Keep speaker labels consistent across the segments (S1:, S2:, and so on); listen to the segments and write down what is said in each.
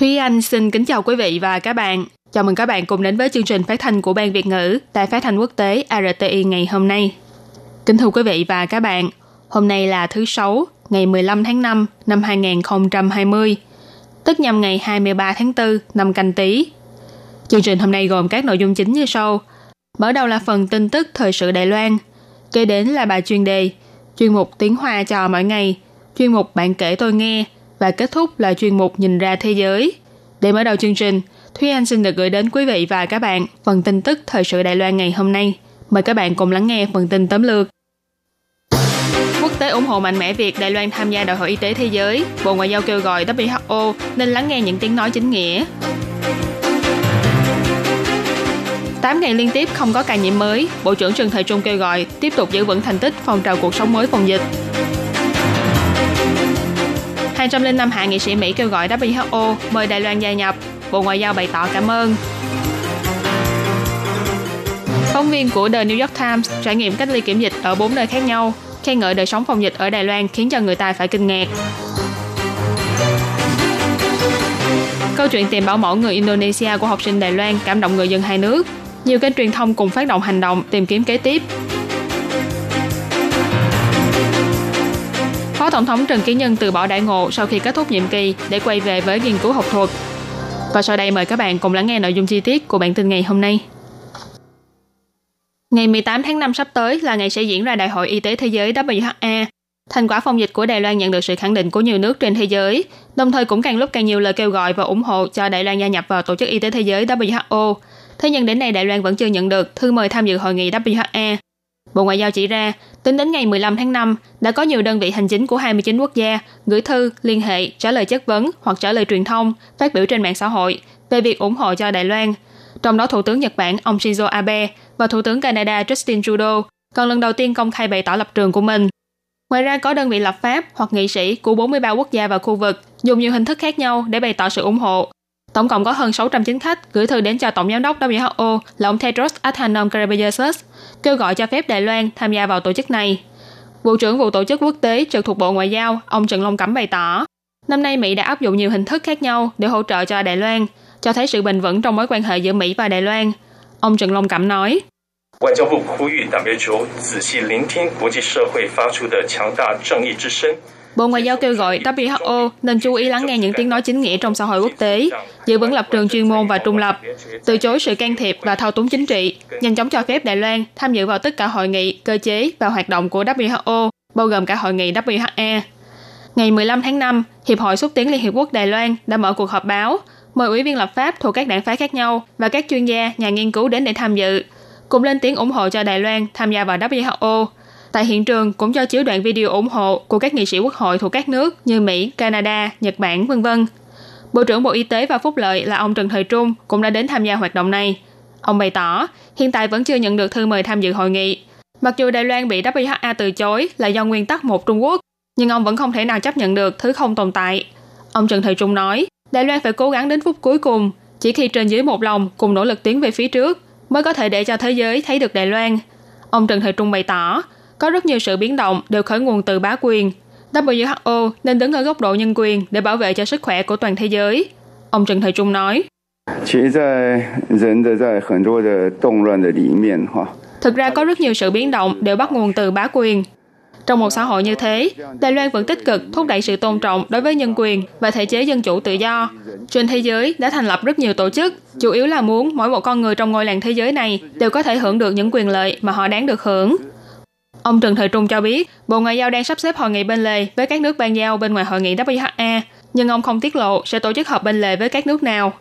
S1: Thúy Anh xin kính chào quý vị và các bạn. Chào mừng các bạn cùng đến với chương trình phát thanh của Ban Việt ngữ Đài Phát thanh Quốc tế RTI ngày hôm nay. Kính thưa quý vị và các bạn, hôm nay là thứ Sáu, ngày 15 tháng 5 năm 2020, tức nhằm ngày 23 tháng 4 năm canh tí. Chương trình hôm nay gồm các nội dung chính như sau. Mở đầu là phần tin tức thời sự Đài Loan, kế đến là bài chuyên đề, chuyên mục tiếng Hoa cho mỗi ngày, chuyên mục bạn kể tôi nghe và kết thúc là chuyên mục nhìn ra thế giới. Để mở đầu chương trình, Thúy Anh xin được gửi đến quý vị và các bạn phần tin tức thời sự Đài Loan ngày hôm nay. Mời các bạn cùng lắng nghe phần tin tóm lược. Quốc tế ủng hộ mạnh mẽ việc Đài Loan tham gia Đại hội Y tế Thế giới. Bộ Ngoại giao kêu gọi WHO nên lắng nghe những tiếng nói chính nghĩa. 8 ngày liên tiếp không có ca nhiễm mới, Bộ trưởng Trần Thời Trung kêu gọi tiếp tục giữ vững thành tích phong trào cuộc sống mới phòng dịch. 205 hạ nghị sĩ Mỹ kêu gọi WHO mời Đài Loan gia nhập. Bộ Ngoại giao bày tỏ cảm ơn. Phóng viên của The New York Times trải nghiệm cách ly kiểm dịch ở 4 nơi khác nhau, khen ngợi đời sống phòng dịch ở Đài Loan khiến cho người ta phải kinh ngạc. Câu chuyện tìm bảo mẫu người Indonesia của học sinh Đài Loan cảm động người dân hai nước. Nhiều kênh truyền thông cùng phát động hành động tìm kiếm kế tiếp. Phó Tổng thống Trần Kiến Nhân từ bỏ đại ngộ sau khi kết thúc nhiệm kỳ để quay về với nghiên cứu học thuật. Và sau đây mời các bạn cùng lắng nghe nội dung chi tiết của bản tin ngày hôm nay. Ngày 18 tháng 5 sắp tới là ngày sẽ diễn ra Đại hội Y tế Thế giới WHA. Thành quả phòng dịch của Đài Loan nhận được sự khẳng định của nhiều nước trên thế giới, đồng thời cũng càng lúc càng nhiều lời kêu gọi và ủng hộ cho Đài Loan gia nhập vào Tổ chức Y tế Thế giới WHO. Thế nhưng đến nay Đài Loan vẫn chưa nhận được thư mời tham dự hội nghị WHA. Bộ Ngoại giao chỉ ra, tính đến ngày 15 tháng 5, đã có nhiều đơn vị hành chính của 29 quốc gia gửi thư, liên hệ, trả lời chất vấn hoặc trả lời truyền thông, phát biểu trên mạng xã hội về việc ủng hộ cho Đài Loan. Trong đó Thủ tướng Nhật Bản ông Shinzo Abe và Thủ tướng Canada Justin Trudeau còn lần đầu tiên công khai bày tỏ lập trường của mình. Ngoài ra có đơn vị lập pháp hoặc nghị sĩ của 43 quốc gia và khu vực dùng nhiều hình thức khác nhau để bày tỏ sự ủng hộ. Tổng cộng có hơn 600 chính khách gửi thư đến cho Tổng giám đốc WHO là ông Tedros Adhanom Ghebreyesus kêu gọi cho phép Đài Loan tham gia vào tổ chức này. Vụ trưởng vụ tổ chức quốc tế trực thuộc Bộ Ngoại giao, ông Trần Long Cẩm bày tỏ, năm nay Mỹ đã áp dụng nhiều hình thức khác nhau để hỗ trợ cho Đài Loan, cho thấy sự bền vững trong mối quan hệ giữa Mỹ và Đài Loan. Ông Trần Long Cẩm nói, Bộ Ngoại giao kêu gọi WHO nên chú ý lắng nghe những tiếng nói chính nghĩa trong xã hội quốc tế, giữ vững lập trường chuyên môn và trung lập, từ chối sự can thiệp và thao túng chính trị, nhanh chóng cho phép Đài Loan tham dự vào tất cả hội nghị, cơ chế và hoạt động của WHO, bao gồm cả hội nghị WHA. Ngày 15 tháng 5, Hiệp hội xúc tiến Liên Hiệp Quốc Đài Loan đã mở cuộc họp báo, mời ủy viên lập pháp thuộc các đảng phái khác nhau và các chuyên gia, nhà nghiên cứu đến để tham dự, cùng lên tiếng ủng hộ cho Đài Loan tham gia vào WHO – Tại hiện trường cũng cho chiếu đoạn video ủng hộ của các nghị sĩ quốc hội thuộc các nước như Mỹ, Canada, Nhật Bản, v v Bộ trưởng Bộ Y tế và Phúc lợi là ông Trần Thời Trung cũng đã đến tham gia hoạt động này. Ông bày tỏ, hiện tại vẫn chưa nhận được thư mời tham dự hội nghị. Mặc dù Đài Loan bị WHA từ chối là do nguyên tắc một Trung Quốc, nhưng ông vẫn không thể nào chấp nhận được thứ không tồn tại. Ông Trần Thời Trung nói, Đài Loan phải cố gắng đến phút cuối cùng, chỉ khi trên dưới một lòng cùng nỗ lực tiến về phía trước mới có thể để cho thế giới thấy được Đài Loan. Ông Trần Thời Trung bày tỏ, có rất nhiều sự biến động đều khởi nguồn từ bá quyền. WHO nên đứng ở góc độ nhân quyền để bảo vệ cho sức khỏe của toàn thế giới. Ông Trần Thời Trung nói. Thực ra có rất nhiều sự biến động đều bắt nguồn từ bá quyền. Trong một xã hội như thế, Đài Loan vẫn tích cực thúc đẩy sự tôn trọng đối với nhân quyền và thể chế dân chủ tự do. Trên thế giới đã thành lập rất nhiều tổ chức, chủ yếu là muốn mỗi một con người trong ngôi làng thế giới này đều có thể hưởng được những quyền lợi mà họ đáng được hưởng. Ông Trần Thời Trung cho biết, Bộ Ngoại giao đang sắp xếp hội nghị bên lề với các nước ban giao bên ngoài hội nghị WHA, nhưng ông không tiết lộ sẽ tổ chức họp bên lề với các nước nào.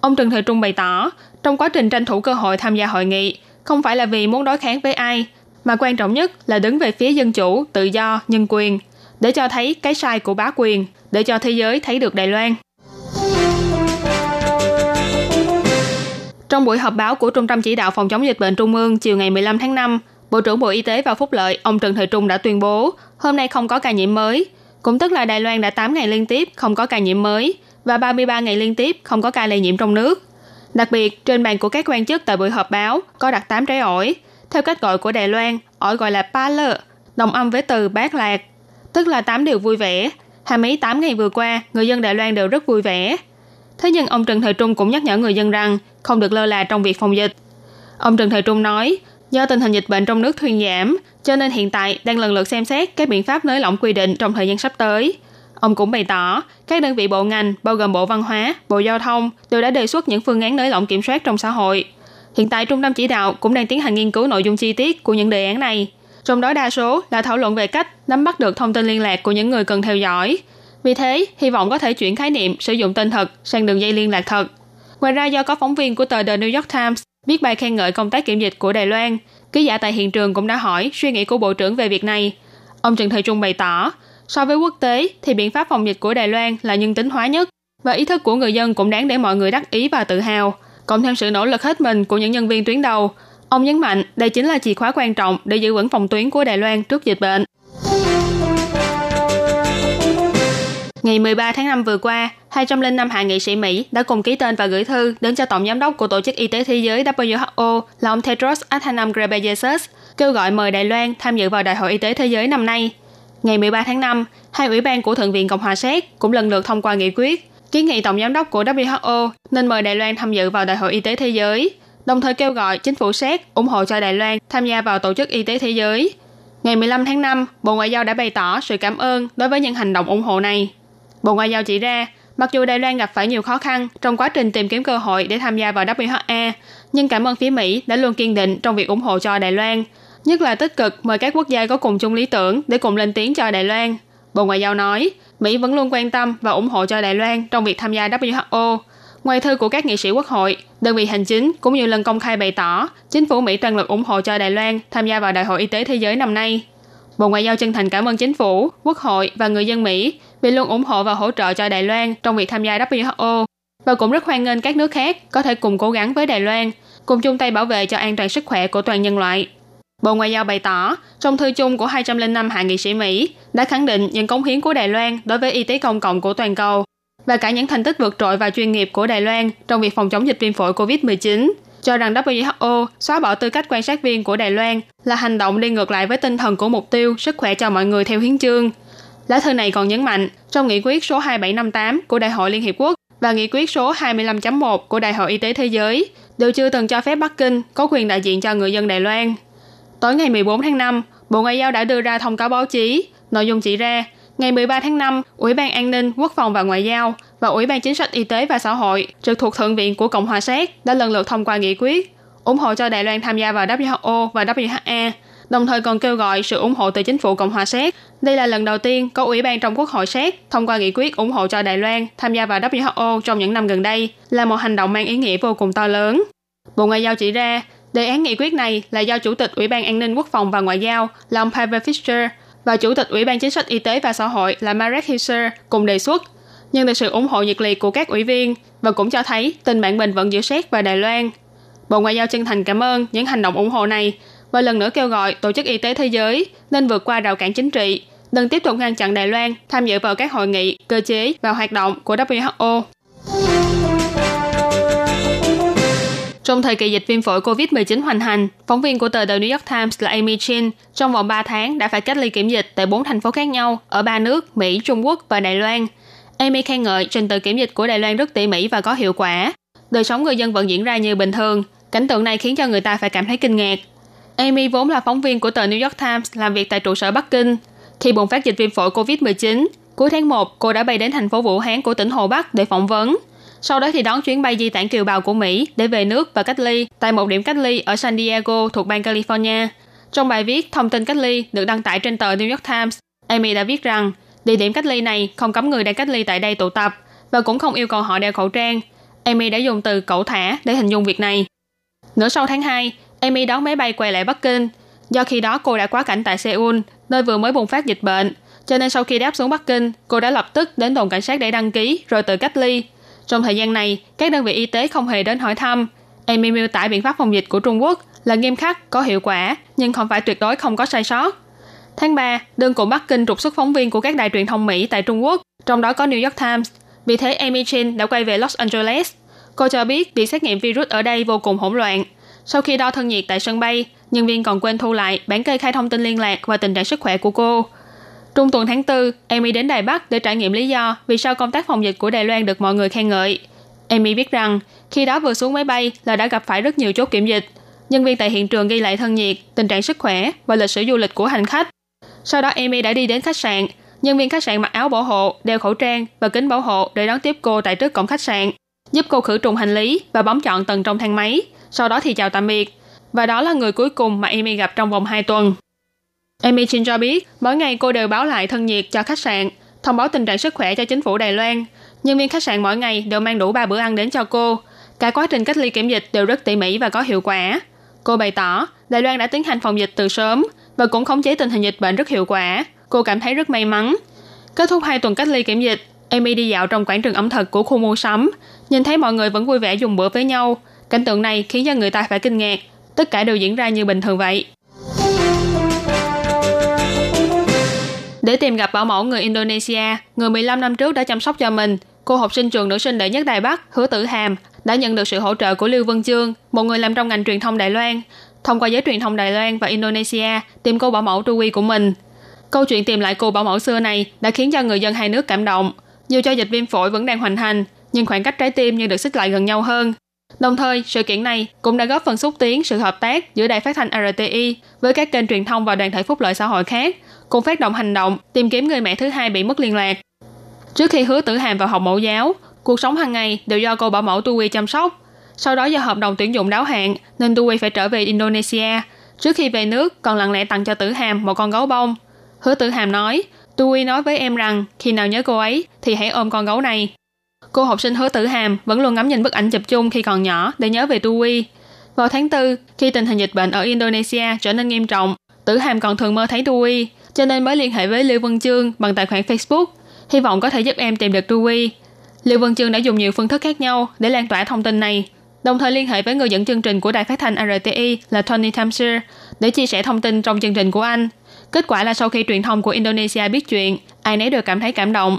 S1: Ông Trần Thời Trung bày tỏ, trong quá trình tranh thủ cơ hội tham gia hội nghị, không phải là vì muốn đối kháng với ai, mà quan trọng nhất là đứng về phía dân chủ, tự do, nhân quyền, để cho thấy cái sai của bá quyền, để cho thế giới thấy được Đài Loan. Trong buổi họp báo của Trung tâm Chỉ đạo Phòng chống dịch bệnh Trung ương chiều ngày 15 tháng 5, Bộ trưởng Bộ Y tế và Phúc lợi ông Trần Thời Trung đã tuyên bố hôm nay không có ca nhiễm mới, cũng tức là Đài Loan đã 8 ngày liên tiếp không có ca nhiễm mới và 33 ngày liên tiếp không có ca lây nhiễm trong nước. Đặc biệt, trên bàn của các quan chức tại buổi họp báo có đặt 8 trái ổi. Theo cách gọi của Đài Loan, ổi gọi là pa lơ, đồng âm với từ bát lạc, tức là 8 điều vui vẻ. Hàm ý 8 ngày vừa qua, người dân Đài Loan đều rất vui vẻ. Thế nhưng ông Trần Thời Trung cũng nhắc nhở người dân rằng không được lơ là trong việc phòng dịch. Ông Trần Thời Trung nói, do tình hình dịch bệnh trong nước thuyên giảm, cho nên hiện tại đang lần lượt xem xét các biện pháp nới lỏng quy định trong thời gian sắp tới. Ông cũng bày tỏ, các đơn vị bộ ngành, bao gồm Bộ Văn hóa, Bộ Giao thông, đều đã đề xuất những phương án nới lỏng kiểm soát trong xã hội. Hiện tại, Trung tâm chỉ đạo cũng đang tiến hành nghiên cứu nội dung chi tiết của những đề án này. Trong đó đa số là thảo luận về cách nắm bắt được thông tin liên lạc của những người cần theo dõi. Vì thế, hy vọng có thể chuyển khái niệm sử dụng tên thật sang đường dây liên lạc thật. Ngoài ra, do có phóng viên của tờ The New York Times viết bài khen ngợi công tác kiểm dịch của Đài Loan, ký giả tại hiện trường cũng đã hỏi suy nghĩ của Bộ trưởng về việc này. Ông Trần Thời Trung bày tỏ, So với quốc tế thì biện pháp phòng dịch của Đài Loan là nhân tính hóa nhất và ý thức của người dân cũng đáng để mọi người đắc ý và tự hào. Cộng thêm sự nỗ lực hết mình của những nhân viên tuyến đầu, ông nhấn mạnh đây chính là chìa khóa quan trọng để giữ vững phòng tuyến của Đài Loan trước dịch bệnh. Ngày 13 tháng 5 vừa qua, 205 hạ nghị sĩ Mỹ đã cùng ký tên và gửi thư đến cho Tổng giám đốc của Tổ chức Y tế Thế giới WHO là ông Tedros Adhanom Ghebreyesus kêu gọi mời Đài Loan tham dự vào Đại hội Y tế Thế giới năm nay. Ngày 13 tháng 5, hai ủy ban của Thượng viện Cộng hòa Séc cũng lần lượt thông qua nghị quyết kiến nghị Tổng giám đốc của WHO nên mời Đài Loan tham dự vào Đại hội Y tế Thế giới, đồng thời kêu gọi chính phủ Séc ủng hộ cho Đài Loan tham gia vào Tổ chức Y tế Thế giới. Ngày 15 tháng 5, Bộ Ngoại giao đã bày tỏ sự cảm ơn đối với những hành động ủng hộ này. Bộ Ngoại giao chỉ ra, mặc dù Đài Loan gặp phải nhiều khó khăn trong quá trình tìm kiếm cơ hội để tham gia vào WHA, nhưng cảm ơn phía Mỹ đã luôn kiên định trong việc ủng hộ cho Đài Loan, nhất là tích cực mời các quốc gia có cùng chung lý tưởng để cùng lên tiếng cho Đài Loan. Bộ Ngoại giao nói, Mỹ vẫn luôn quan tâm và ủng hộ cho Đài Loan trong việc tham gia WHO. Ngoài thư của các nghị sĩ quốc hội, đơn vị hành chính cũng nhiều lần công khai bày tỏ chính phủ Mỹ toàn lực ủng hộ cho Đài Loan tham gia vào Đại hội Y tế Thế giới năm nay. Bộ Ngoại giao chân thành cảm ơn chính phủ, quốc hội và người dân Mỹ vì luôn ủng hộ và hỗ trợ cho Đài Loan trong việc tham gia WHO và cũng rất hoan nghênh các nước khác có thể cùng cố gắng với Đài Loan, cùng chung tay bảo vệ cho an toàn sức khỏe của toàn nhân loại. Bộ Ngoại giao bày tỏ, trong thư chung của 205 hạ nghị sĩ Mỹ đã khẳng định những cống hiến của Đài Loan đối với y tế công cộng của toàn cầu và cả những thành tích vượt trội và chuyên nghiệp của Đài Loan trong việc phòng chống dịch viêm phổi COVID-19, cho rằng WHO xóa bỏ tư cách quan sát viên của Đài Loan là hành động đi ngược lại với tinh thần của mục tiêu sức khỏe cho mọi người theo hiến chương. Lá thư này còn nhấn mạnh, trong nghị quyết số 2758 của Đại hội Liên Hiệp Quốc và nghị quyết số 25.1 của Đại hội Y tế Thế giới đều chưa từng cho phép Bắc Kinh có quyền đại diện cho người dân Đài Loan. Tối ngày 14 tháng 5, Bộ Ngoại giao đã đưa ra thông cáo báo chí. Nội dung chỉ ra, ngày 13 tháng 5, Ủy ban An ninh, Quốc phòng và Ngoại giao và Ủy ban Chính sách Y tế và Xã hội trực thuộc Thượng viện của Cộng hòa Séc đã lần lượt thông qua nghị quyết ủng hộ cho Đài Loan tham gia vào WHO và WHA, đồng thời còn kêu gọi sự ủng hộ từ chính phủ Cộng hòa Séc. Đây là lần đầu tiên có Ủy ban trong Quốc hội Séc thông qua nghị quyết ủng hộ cho Đài Loan tham gia vào WHO trong những năm gần đây, là một hành động mang ý nghĩa vô cùng to lớn. Bộ Ngoại giao chỉ ra, Đề án nghị quyết này là do Chủ tịch Ủy ban An ninh Quốc phòng và Ngoại giao là ông Pavel Fischer và Chủ tịch Ủy ban Chính sách Y tế và Xã hội là Marek Hisser cùng đề xuất. Nhưng được sự ủng hộ nhiệt liệt của các ủy viên và cũng cho thấy tình bạn bình vẫn giữa Séc và Đài Loan. Bộ Ngoại giao chân thành cảm ơn những hành động ủng hộ này và lần nữa kêu gọi Tổ chức Y tế Thế giới nên vượt qua rào cản chính trị, đừng tiếp tục ngăn chặn Đài Loan tham dự vào các hội nghị, cơ chế và hoạt động của WHO. Trong thời kỳ dịch viêm phổi COVID-19 hoành hành, phóng viên của tờ The New York Times là Amy Chin trong vòng 3 tháng đã phải cách ly kiểm dịch tại 4 thành phố khác nhau ở ba nước Mỹ, Trung Quốc và Đài Loan. Amy khen ngợi trình tự kiểm dịch của Đài Loan rất tỉ mỉ và có hiệu quả. Đời sống người dân vẫn diễn ra như bình thường. Cảnh tượng này khiến cho người ta phải cảm thấy kinh ngạc. Amy vốn là phóng viên của tờ New York Times làm việc tại trụ sở Bắc Kinh. Khi bùng phát dịch viêm phổi COVID-19, cuối tháng 1, cô đã bay đến thành phố Vũ Hán của tỉnh Hồ Bắc để phỏng vấn sau đó thì đón chuyến bay di tản kiều bào của Mỹ để về nước và cách ly tại một điểm cách ly ở San Diego thuộc bang California. Trong bài viết thông tin cách ly được đăng tải trên tờ New York Times, Amy đã viết rằng địa điểm cách ly này không cấm người đang cách ly tại đây tụ tập và cũng không yêu cầu họ đeo khẩu trang. Amy đã dùng từ cẩu thả để hình dung việc này. Nửa sau tháng 2, Amy đón máy bay quay lại Bắc Kinh. Do khi đó cô đã quá cảnh tại Seoul, nơi vừa mới bùng phát dịch bệnh, cho nên sau khi đáp xuống Bắc Kinh, cô đã lập tức đến đồn cảnh sát để đăng ký rồi tự cách ly. Trong thời gian này, các đơn vị y tế không hề đến hỏi thăm. Amy miêu tả biện pháp phòng dịch của Trung Quốc là nghiêm khắc, có hiệu quả, nhưng không phải tuyệt đối không có sai sót. Tháng 3, đơn cụ Bắc Kinh trục xuất phóng viên của các đài truyền thông Mỹ tại Trung Quốc, trong đó có New York Times. Vì thế Amy Chin đã quay về Los Angeles. Cô cho biết việc xét nghiệm virus ở đây vô cùng hỗn loạn. Sau khi đo thân nhiệt tại sân bay, nhân viên còn quên thu lại bản kê khai thông tin liên lạc và tình trạng sức khỏe của cô. Trung tuần tháng 4, Amy đến Đài Bắc để trải nghiệm lý do vì sao công tác phòng dịch của Đài Loan được mọi người khen ngợi. Amy biết rằng, khi đó vừa xuống máy bay là đã gặp phải rất nhiều chốt kiểm dịch. Nhân viên tại hiện trường ghi lại thân nhiệt, tình trạng sức khỏe và lịch sử du lịch của hành khách. Sau đó Amy đã đi đến khách sạn. Nhân viên khách sạn mặc áo bảo hộ, đeo khẩu trang và kính bảo hộ để đón tiếp cô tại trước cổng khách sạn, giúp cô khử trùng hành lý và bấm chọn tầng trong thang máy. Sau đó thì chào tạm biệt. Và đó là người cuối cùng mà Amy gặp trong vòng 2 tuần. Amy Chin cho biết, mỗi ngày cô đều báo lại thân nhiệt cho khách sạn, thông báo tình trạng sức khỏe cho chính phủ Đài Loan. Nhân viên khách sạn mỗi ngày đều mang đủ 3 bữa ăn đến cho cô. Cả quá trình cách ly kiểm dịch đều rất tỉ mỉ và có hiệu quả. Cô bày tỏ, Đài Loan đã tiến hành phòng dịch từ sớm và cũng khống chế tình hình dịch bệnh rất hiệu quả. Cô cảm thấy rất may mắn. Kết thúc 2 tuần cách ly kiểm dịch, Amy đi dạo trong quảng trường ẩm thực của khu mua sắm, nhìn thấy mọi người vẫn vui vẻ dùng bữa với nhau. Cảnh tượng này khiến cho người ta phải kinh ngạc. Tất cả đều diễn ra như bình thường vậy. Để tìm gặp bảo mẫu người Indonesia, người 15 năm trước đã chăm sóc cho mình, cô học sinh trường nữ sinh đệ nhất Đài Bắc, Hứa Tử Hàm, đã nhận được sự hỗ trợ của Lưu Vân Chương, một người làm trong ngành truyền thông Đài Loan, thông qua giới truyền thông Đài Loan và Indonesia tìm cô bảo mẫu tru quy của mình. Câu chuyện tìm lại cô bảo mẫu xưa này đã khiến cho người dân hai nước cảm động. Dù cho dịch viêm phổi vẫn đang hoành hành, nhưng khoảng cách trái tim như được xích lại gần nhau hơn. Đồng thời, sự kiện này cũng đã góp phần xúc tiến sự hợp tác giữa đài phát thanh RTI với các kênh truyền thông và đoàn thể phúc lợi xã hội khác, cùng phát động hành động tìm kiếm người mẹ thứ hai bị mất liên lạc. Trước khi hứa tử hàm vào học mẫu giáo, cuộc sống hàng ngày đều do cô bảo mẫu Tu chăm sóc. Sau đó do hợp đồng tuyển dụng đáo hạn nên Tu phải trở về Indonesia. Trước khi về nước còn lặng lẽ tặng cho tử hàm một con gấu bông. Hứa tử hàm nói, Tu nói với em rằng khi nào nhớ cô ấy thì hãy ôm con gấu này. Cô học sinh hứa tử hàm vẫn luôn ngắm nhìn bức ảnh chụp chung khi còn nhỏ để nhớ về Tu Vào tháng 4, khi tình hình dịch bệnh ở Indonesia trở nên nghiêm trọng, tử hàm còn thường mơ thấy Tu cho nên mới liên hệ với Lưu Vân Chương bằng tài khoản Facebook, hy vọng có thể giúp em tìm được Tu Quy. Lưu Vân Chương đã dùng nhiều phương thức khác nhau để lan tỏa thông tin này, đồng thời liên hệ với người dẫn chương trình của đài phát thanh RTI là Tony Tamsir để chia sẻ thông tin trong chương trình của anh. Kết quả là sau khi truyền thông của Indonesia biết chuyện, ai nấy đều cảm thấy cảm động.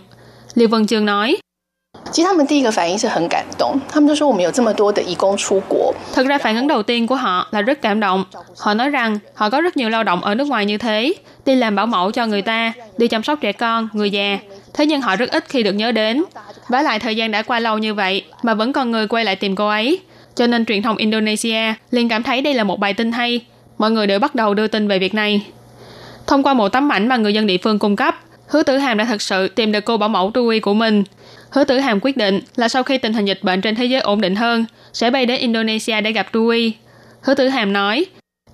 S1: Lưu Vân Chương nói,
S2: 其实他们第一个反应是很感动，他们就说我们有这么多的义工出国。
S1: Thực ra phản ứng đầu tiên của họ là rất cảm động. Họ nói rằng họ có rất nhiều lao động ở nước ngoài như thế, đi làm bảo mẫu cho người ta, đi chăm sóc trẻ con, người già. Thế nhưng họ rất ít khi được nhớ đến. Và lại thời gian đã qua lâu như vậy mà vẫn còn người quay lại tìm cô ấy. Cho nên truyền thông Indonesia liền cảm thấy đây là một bài tin hay. Mọi người đều bắt đầu đưa tin về việc này. Thông qua một tấm ảnh mà người dân địa phương cung cấp, Hứa Tử Hàm đã thực sự tìm được cô bảo mẫu Tui của mình. Hứa Tử Hàm quyết định là sau khi tình hình dịch bệnh trên thế giới ổn định hơn, sẽ bay đến Indonesia để gặp Tui. Hứa Tử Hàm nói,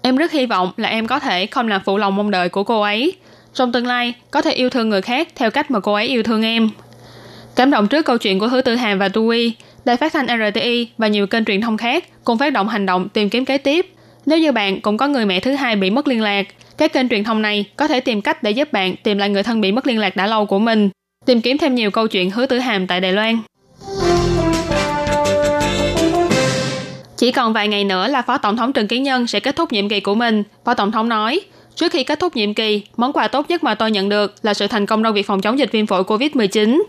S1: em rất hy vọng là em có thể không làm phụ lòng mong đợi của cô ấy. Trong tương lai, có thể yêu thương người khác theo cách mà cô ấy yêu thương em. Cảm động trước câu chuyện của Hứa Tử Hàm và Tui, đài phát thanh RTI và nhiều kênh truyền thông khác cùng phát động hành động tìm kiếm kế tiếp. Nếu như bạn cũng có người mẹ thứ hai bị mất liên lạc, các kênh truyền thông này có thể tìm cách để giúp bạn tìm lại người thân bị mất liên lạc đã lâu của mình, tìm kiếm thêm nhiều câu chuyện hứa tử hàm tại Đài Loan. Chỉ còn vài ngày nữa là Phó Tổng thống Trần Kiến Nhân sẽ kết thúc nhiệm kỳ của mình. Phó Tổng thống nói, trước khi kết thúc nhiệm kỳ, món quà tốt nhất mà tôi nhận được là sự thành công trong việc phòng chống dịch viêm phổi COVID-19.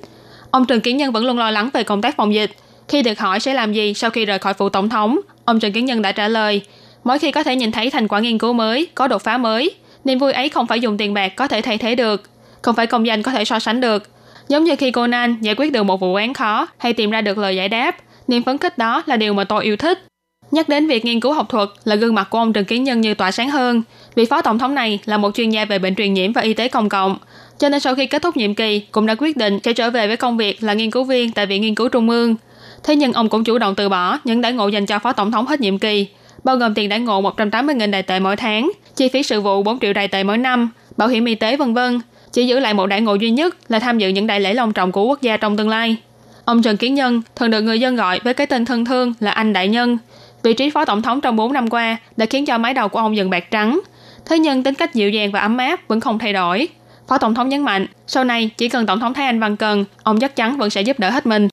S1: Ông Trần Kiến Nhân vẫn luôn lo lắng về công tác phòng dịch. Khi được hỏi sẽ làm gì sau khi rời khỏi phủ tổng thống, ông Trần Kiến Nhân đã trả lời, mỗi khi có thể nhìn thấy thành quả nghiên cứu mới, có đột phá mới, niềm vui ấy không phải dùng tiền bạc có thể thay thế được, không phải công danh có thể so sánh được. Giống như khi Conan giải quyết được một vụ án khó hay tìm ra được lời giải đáp, niềm phấn khích đó là điều mà tôi yêu thích. Nhắc đến việc nghiên cứu học thuật là gương mặt của ông Trần Kiến Nhân như tỏa sáng hơn. Vị phó tổng thống này là một chuyên gia về bệnh truyền nhiễm và y tế công cộng. Cho nên sau khi kết thúc nhiệm kỳ, cũng đã quyết định sẽ trở về với công việc là nghiên cứu viên tại Viện Nghiên cứu Trung ương. Thế nhưng ông cũng chủ động từ bỏ những đãi ngộ dành cho phó tổng thống hết nhiệm kỳ, bao gồm tiền đãi ngộ 180.000 đài tệ mỗi tháng, chi phí sự vụ 4 triệu đài tệ mỗi năm, bảo hiểm y tế vân vân. Chỉ giữ lại một đại ngộ duy nhất là tham dự những đại lễ long trọng của quốc gia trong tương lai. Ông Trần Kiến Nhân thường được người dân gọi với cái tên thân thương là anh đại nhân. Vị trí phó tổng thống trong 4 năm qua đã khiến cho mái đầu của ông dần bạc trắng. Thế nhưng tính cách dịu dàng và ấm áp vẫn không thay đổi. Phó tổng thống nhấn mạnh, sau này chỉ cần tổng thống Thái Anh Văn cần, ông chắc chắn vẫn sẽ giúp đỡ hết mình.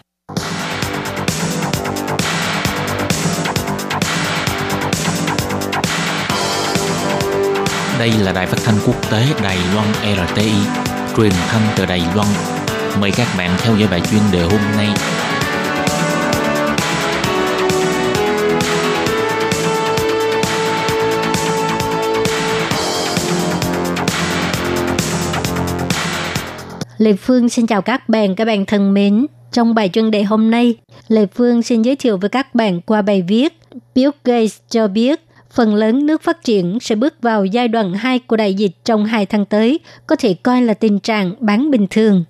S3: Đây là đài phát thanh quốc tế Đài Loan RTI, truyền thanh từ Đài Loan. Mời các bạn theo dõi bài chuyên đề hôm nay.
S4: Lê Phương xin chào các bạn, các bạn thân mến. Trong bài chuyên đề hôm nay, Lê Phương xin giới thiệu với các bạn qua bài viết Bill Gates cho biết phần lớn nước phát triển sẽ bước vào giai đoạn 2 của đại dịch trong 2 tháng tới, có thể coi là tình trạng bán bình thường.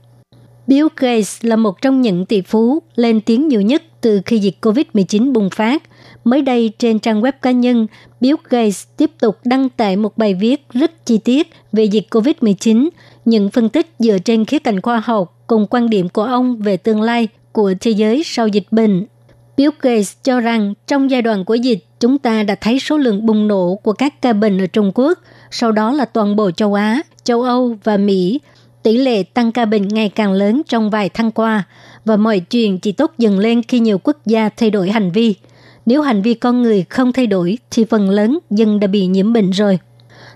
S4: Bill Gates là một trong những tỷ phú lên tiếng nhiều nhất từ khi dịch COVID-19 bùng phát. Mới đây trên trang web cá nhân, Bill Gates tiếp tục đăng tải một bài viết rất chi tiết về dịch COVID-19, những phân tích dựa trên khía cạnh khoa học cùng quan điểm của ông về tương lai của thế giới sau dịch bệnh. Bill Gates cho rằng trong giai đoạn của dịch, chúng ta đã thấy số lượng bùng nổ của các ca bệnh ở Trung Quốc, sau đó là toàn bộ châu Á, châu Âu và Mỹ. Tỷ lệ tăng ca bệnh ngày càng lớn trong vài tháng qua và mọi chuyện chỉ tốt dần lên khi nhiều quốc gia thay đổi hành vi. Nếu hành vi con người không thay đổi thì phần lớn dân đã bị nhiễm bệnh rồi.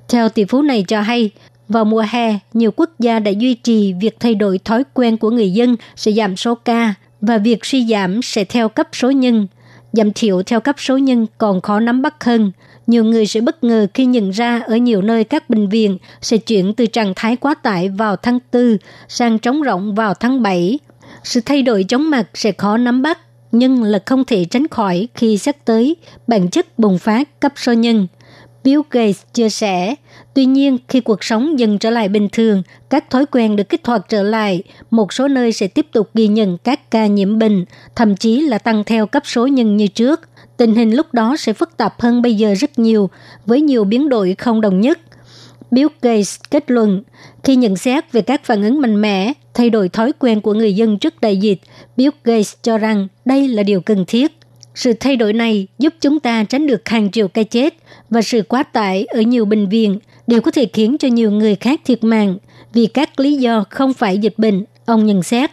S4: Theo tỷ phú này cho hay, vào mùa hè, nhiều quốc gia đã duy trì việc thay đổi thói quen của người dân sẽ giảm số ca và việc suy giảm sẽ theo cấp số nhân. Giảm thiểu theo cấp số nhân còn khó nắm bắt hơn. Nhiều người sẽ bất ngờ khi nhận ra ở nhiều nơi các bệnh viện sẽ chuyển từ trạng thái quá tải vào tháng 4 sang trống rỗng vào tháng 7. Sự thay đổi chóng mặt sẽ khó nắm bắt, nhưng là không thể tránh khỏi khi sắp tới bản chất bùng phát cấp số nhân. Bill Gates chia sẻ, Tuy nhiên, khi cuộc sống dần trở lại bình thường, các thói quen được kích hoạt trở lại, một số nơi sẽ tiếp tục ghi nhận các ca nhiễm bệnh, thậm chí là tăng theo cấp số nhân như trước. Tình hình lúc đó sẽ phức tạp hơn bây giờ rất nhiều, với nhiều biến đổi không đồng nhất. Bill Gates kết luận, khi nhận xét về các phản ứng mạnh mẽ, thay đổi thói quen của người dân trước đại dịch, Bill Gates cho rằng đây là điều cần thiết. Sự thay đổi này giúp chúng ta tránh được hàng triệu cái chết và sự quá tải ở nhiều bệnh viện đều có thể khiến cho nhiều người khác thiệt mạng vì các lý do không phải dịch bệnh, ông nhận xét.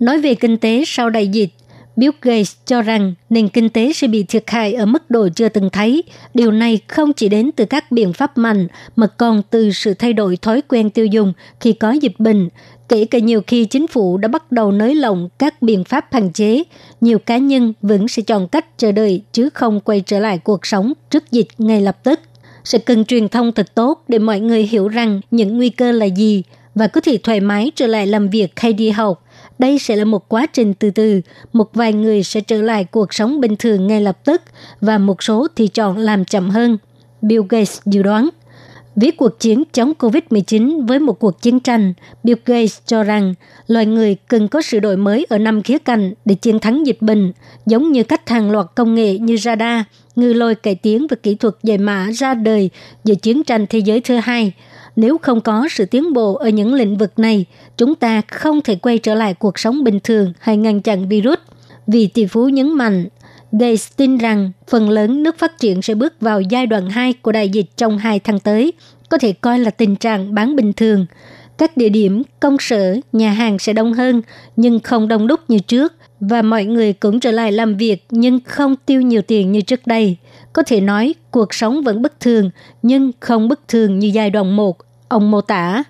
S4: Nói về kinh tế sau đại dịch, Bill Gates cho rằng nền kinh tế sẽ bị thiệt hại ở mức độ chưa từng thấy. Điều này không chỉ đến từ các biện pháp mạnh mà còn từ sự thay đổi thói quen tiêu dùng khi có dịch bệnh. Kể cả nhiều khi chính phủ đã bắt đầu nới lỏng các biện pháp hạn chế, nhiều cá nhân vẫn sẽ chọn cách chờ đợi chứ không quay trở lại cuộc sống trước dịch ngay lập tức sẽ cần truyền thông thật tốt để mọi người hiểu rằng những nguy cơ là gì và có thể thoải mái trở lại làm việc hay đi học. Đây sẽ là một quá trình từ từ, một vài người sẽ trở lại cuộc sống bình thường ngay lập tức và một số thì chọn làm chậm hơn. Bill Gates dự đoán. Ví cuộc chiến chống COVID-19 với một cuộc chiến tranh, Bill Gates cho rằng loài người cần có sự đổi mới ở năm khía cạnh để chiến thắng dịch bệnh, giống như cách hàng loạt công nghệ như radar, ngư lôi cải tiến và kỹ thuật giải mã ra đời giữa chiến tranh thế giới thứ hai. Nếu không có sự tiến bộ ở những lĩnh vực này, chúng ta không thể quay trở lại cuộc sống bình thường hay ngăn chặn virus. Vì tỷ phú nhấn mạnh, Gates tin rằng phần lớn nước phát triển sẽ bước vào giai đoạn 2 của đại dịch trong 2 tháng tới, có thể coi là tình trạng bán bình thường. Các địa điểm, công sở, nhà hàng sẽ đông hơn, nhưng không đông đúc như trước – và mọi người cũng trở lại làm việc nhưng không tiêu nhiều tiền như trước đây. Có thể nói cuộc sống vẫn bất thường nhưng không bất thường như giai đoạn 1, ông mô tả.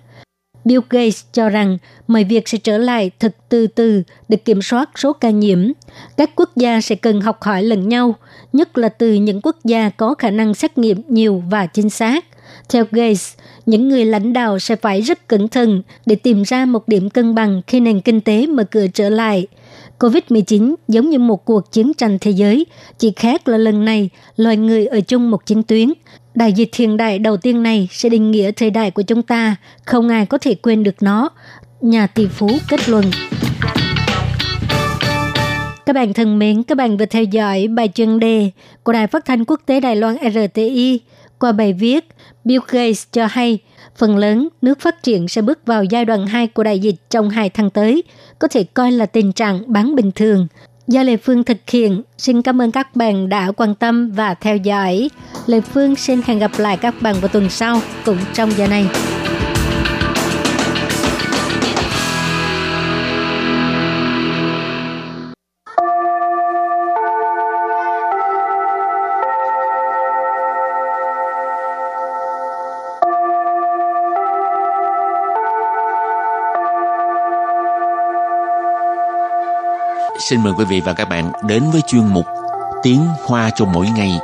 S4: Bill Gates cho rằng mọi việc sẽ trở lại thật từ từ để kiểm soát số ca nhiễm. Các quốc gia sẽ cần học hỏi lẫn nhau, nhất là từ những quốc gia có khả năng xét nghiệm nhiều và chính xác. Theo Gates, những người lãnh đạo sẽ phải rất cẩn thận để tìm ra một điểm cân bằng khi nền kinh tế mở cửa trở lại – COVID-19 giống như một cuộc chiến tranh thế giới, chỉ khác là lần này loài người ở chung một chiến tuyến. Đại dịch hiện đại đầu tiên này sẽ định nghĩa thời đại của chúng ta, không ai có thể quên được nó. Nhà tỷ phú kết luận. Các bạn thân mến, các bạn vừa theo dõi bài chuyên đề của Đài Phát thanh Quốc tế Đài Loan RTI qua bài viết Bill Gates cho hay phần lớn nước phát triển sẽ bước vào giai đoạn 2 của đại dịch trong 2 tháng tới, có thể coi là tình trạng bán bình thường. Do Lê Phương thực hiện, xin cảm ơn các bạn đã quan tâm và theo dõi. Lê Phương xin hẹn gặp lại các bạn vào tuần sau cũng trong giờ này.
S3: Xin mời quý vị và các bạn đến với chuyên mục Tiếng Hoa cho mỗi ngày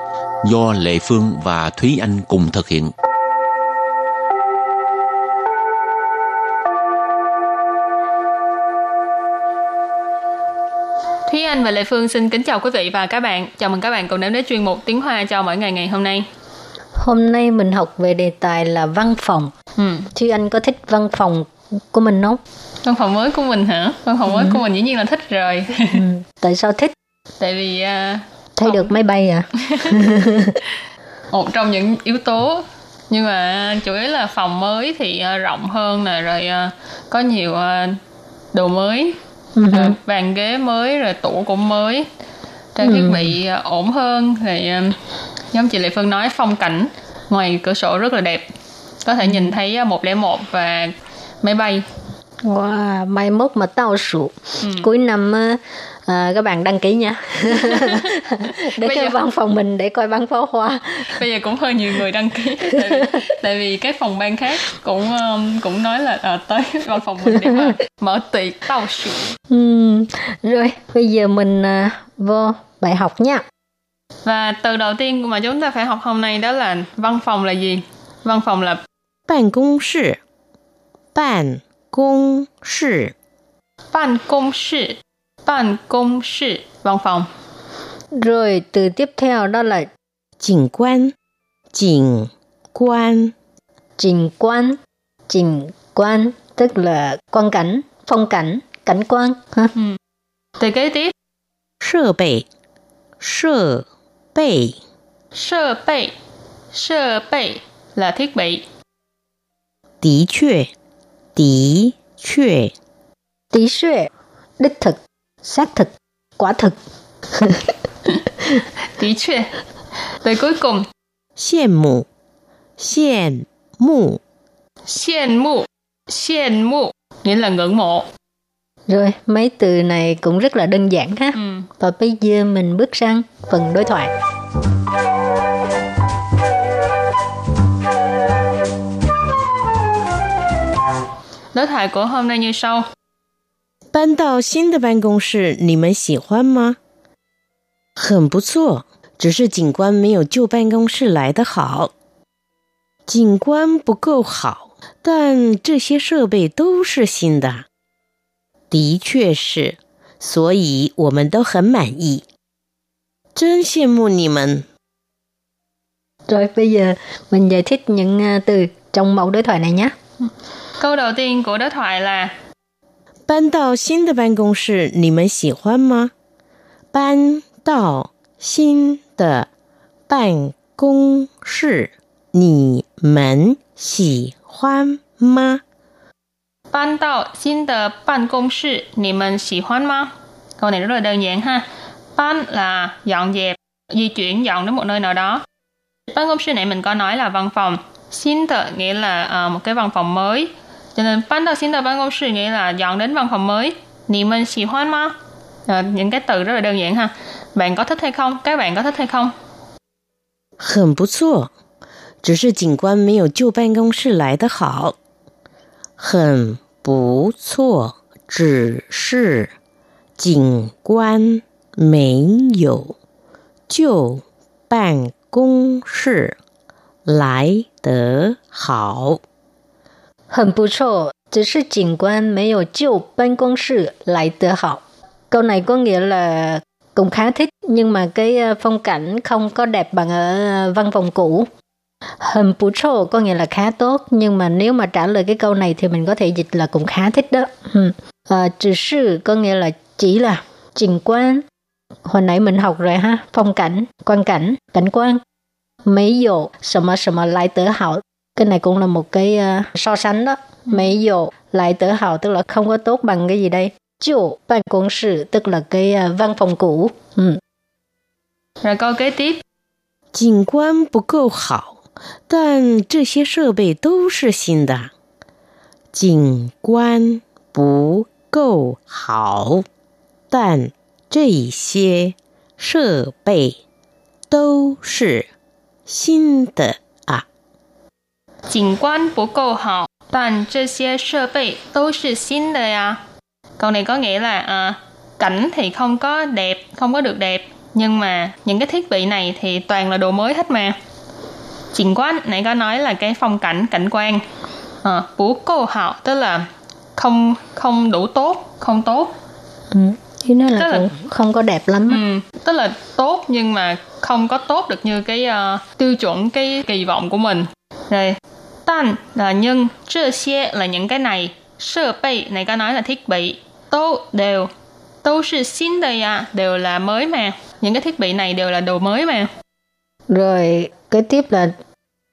S3: do Lệ Phương và Thúy Anh cùng thực hiện.
S1: Thúy Anh và Lệ Phương xin kính chào quý vị và các bạn. Chào mừng các bạn cùng đến với chuyên mục Tiếng Hoa cho mỗi ngày ngày hôm nay.
S4: Hôm nay mình học về đề tài là văn phòng.
S1: Ừ.
S4: Thúy Anh có thích văn phòng của mình không?
S1: Văn phòng mới của mình hả? Văn phòng mới của mình dĩ nhiên là thích rồi.
S4: Ừ. Tại sao thích?
S1: Tại vì à,
S4: Thấy được máy bay à?
S1: một trong những yếu tố nhưng mà chủ yếu là phòng mới thì à, rộng hơn nè rồi à, có nhiều à, đồ mới
S4: Ừ.
S1: à, bàn ghế mới rồi tủ cũng mới trang thiết bị à, ổn hơn rồi à, giống chị Lệ Phương nói phong cảnh ngoài cửa sổ rất là đẹp có thể nhìn thấy à, 101 và máy bay
S4: Wow, mai mốt mà tao sụ. Cuối năm á, à, các bạn đăng ký nha. để
S1: Bây
S4: cái
S1: giờ-
S4: văn phòng mình để coi bắn pháo hoa.
S1: bây giờ cũng hơi nhiều người đăng ký tại vì, tại vì cái phòng ban khác cũng um, cũng nói là à, tới văn phòng mình để mà mở tiệc tao sụ
S4: Ừm, Rồi, bây giờ mình à, vô bài học nha.
S1: Và từ đầu tiên mà chúng ta phải học hôm nay đó là văn phòng là gì? Văn phòng là
S5: 办公室，办 公室，
S1: ban công sự, ban công sự, văn phòng.
S4: Rồi từ tiếp theo đó là
S5: 景观，景观，
S4: trình quan. Trình quan tức là quan cảnh, phong cảnh, cảnh quan. Ha?
S1: Từ kế tiếp,
S5: 设备，设备，
S1: sơ bệ, sơ bệ là thiết bị.
S5: 的确， 的确，
S4: Tí xuệ, đích thực, xác thực, quả thực.
S1: Tí chuyện. Từ cuối cùng,
S5: 羡慕，羡慕，
S1: xiên mụ, xiên mụ nghĩa là ngưỡng mộ.
S4: Rồi, mấy từ này cũng rất là đơn giản ha.
S1: Ừ.
S4: Và bây giờ mình bước sang phần đối thoại.
S1: Đối thoại của hôm nay như sau.
S5: 搬到新的办公室，你们喜欢吗？很不错，只是景观没有旧办公室来的好。景观不够好，但这些设备都是新的。的确是，所以我们都很满意。真羡慕你们。
S4: Rồi bây giờ mình giải thích những à, từ trong mẫu đối thoại này nhé.
S1: Câu đầu tiên của đối thoại là
S5: Ban đào xin de ban công sư, nì mến xỉ hoan ma? Ban đào xin de ban công sư, nì mến xỉ hoan ma?
S1: Ban đào xin de ban công sư, nì mến xỉ hoan ma? Câu này rất là đơn giản ha. Bán là dọn dẹp, di chuyển dọn đến một nơi nào đó. Ban công sư này mình có nói là văn phòng. Xin thợ nghĩa là uh, một cái văn phòng mới Cho nên ban tạo xin tờ ban công sự nghĩa là dọn đến văn phòng mới. Nì mình xì hoan ma? Ờ, những cái từ rất là đơn giản ha. Bạn có thích hay không? Các bạn có thích hay không?
S5: 很不错，只是景观没有旧办公室来的好。很不错，只是景观没有旧办公室来得好。
S4: Hầm bù trộ, chỉ是景观没有旧办公室来得好. Câu này có nghĩa là cũng khá thích nhưng mà cái à, phong cảnh không có đẹp bằng ở à, văn phòng cũ. Hầm bù trộ có nghĩa là khá tốt nhưng mà nếu mà trả lời cái câu này thì mình có thể dịch là cũng khá thích đó. Ừ. À, chỉ sư có nghĩa là chỉ là trình quan. Hồi nãy mình học rồi ha, phong cảnh, quan cảnh, cảnh quan. Mấy dụ, sầm sầm lại tớ hảo cái này cũng là một cái uh, so sánh đó mấy dụ lại tự hào tức là không có tốt bằng cái gì đây chủ ban công sự tức là cái uh, văn phòng cũ ừ.
S1: Rồi câu kế tiếp.
S5: 景观不够好，但这些设备都是新的。景观不够好，但这些设备都是新的啊。
S1: 景观不够好，但这些设备都是新的呀. Câu này có nghĩa là à, cảnh thì không có đẹp, không có được đẹp, nhưng mà những cái thiết bị này thì toàn là đồ mới hết mà. Trình quán nãy có nói là cái phong cảnh, cảnh quan. À, bú câu hảo tức là không không đủ tốt, không tốt.
S4: Ừ. Ý nói là,
S1: Tức là-
S4: cũng không có đẹp lắm. á.
S1: Ừ, tức là tốt nhưng mà không có tốt được như cái ờ, tiêu chuẩn cái kỳ vọng của mình. Rồi, tan là nhưng,这些là những cái này, sơ bị này có nói là thiết bị, tô đều, tô là xin đây à, đều là mới mà. Những cái thiết bị này đều là đồ mới mà.
S4: Rồi kế tiếp là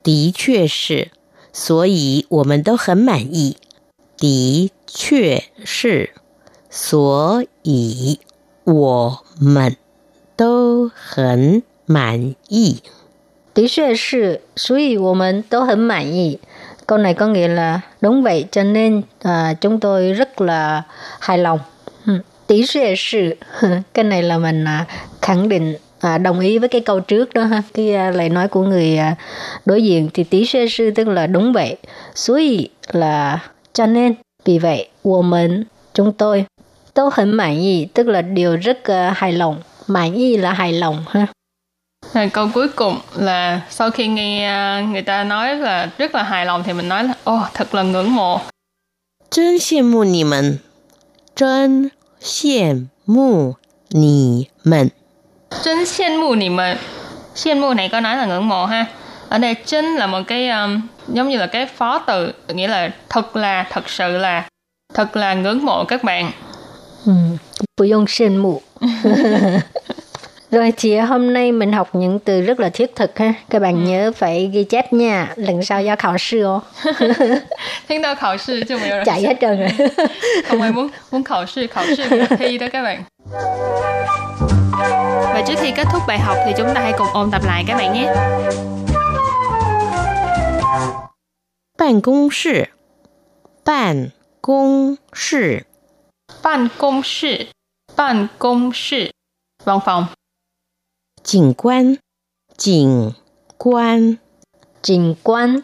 S5: 的确是，所以我们都很满意。的确是，所以我们都很满意。
S4: Tí xuệ sự, suy của mình都很满意. Câu này có nghĩa là đúng vậy cho nên à, chúng tôi rất là hài lòng. Ừ. Tí xuệ sự, cái này là mình à, khẳng định à, đồng ý với cái câu trước đó ha. Cái à, lời nói của người à, đối diện thì tí xuệ sự tức là đúng vậy. Suy là cho nên vì vậy, của mình chúng tôi tôi很满意 tức là điều rất à, hài lòng. Mãn ý là hài lòng ha.
S1: Rồi câu cuối cùng là sau khi nghe ờ, người ta nói là rất là hài lòng thì mình nói là ô thật là ngưỡng mộ.
S5: 真羡慕你们，真羡慕你们。
S1: Chân xiên mù nì mần. Xiên mù này có nói là ngưỡng mộ ha. Ở đây chân là một cái um, giống như là cái phó từ, nghĩa là thật là, thật sự là, thật là ngưỡng mộ các bạn.
S4: Ừ, 不用羡慕 Rồi chị hôm nay mình học những từ rất là thiết thực ha. Các bạn ừ. nhớ phải ghi chép nha. Lần sau ra khảo sư ồ.
S1: Thính đâu khảo sư chứ mà
S4: Chạy hết trơn rồi.
S1: Không ai muốn muốn khảo sư, khảo sư thi đó các bạn. Và trước khi kết thúc bài học thì chúng ta hãy cùng ôn tập lại các bạn nhé.
S5: Bàn công sự Bàn công sự
S1: Bàn công sự Bàn công sự Văn phòng
S5: 景观，景观，
S4: Trình quan.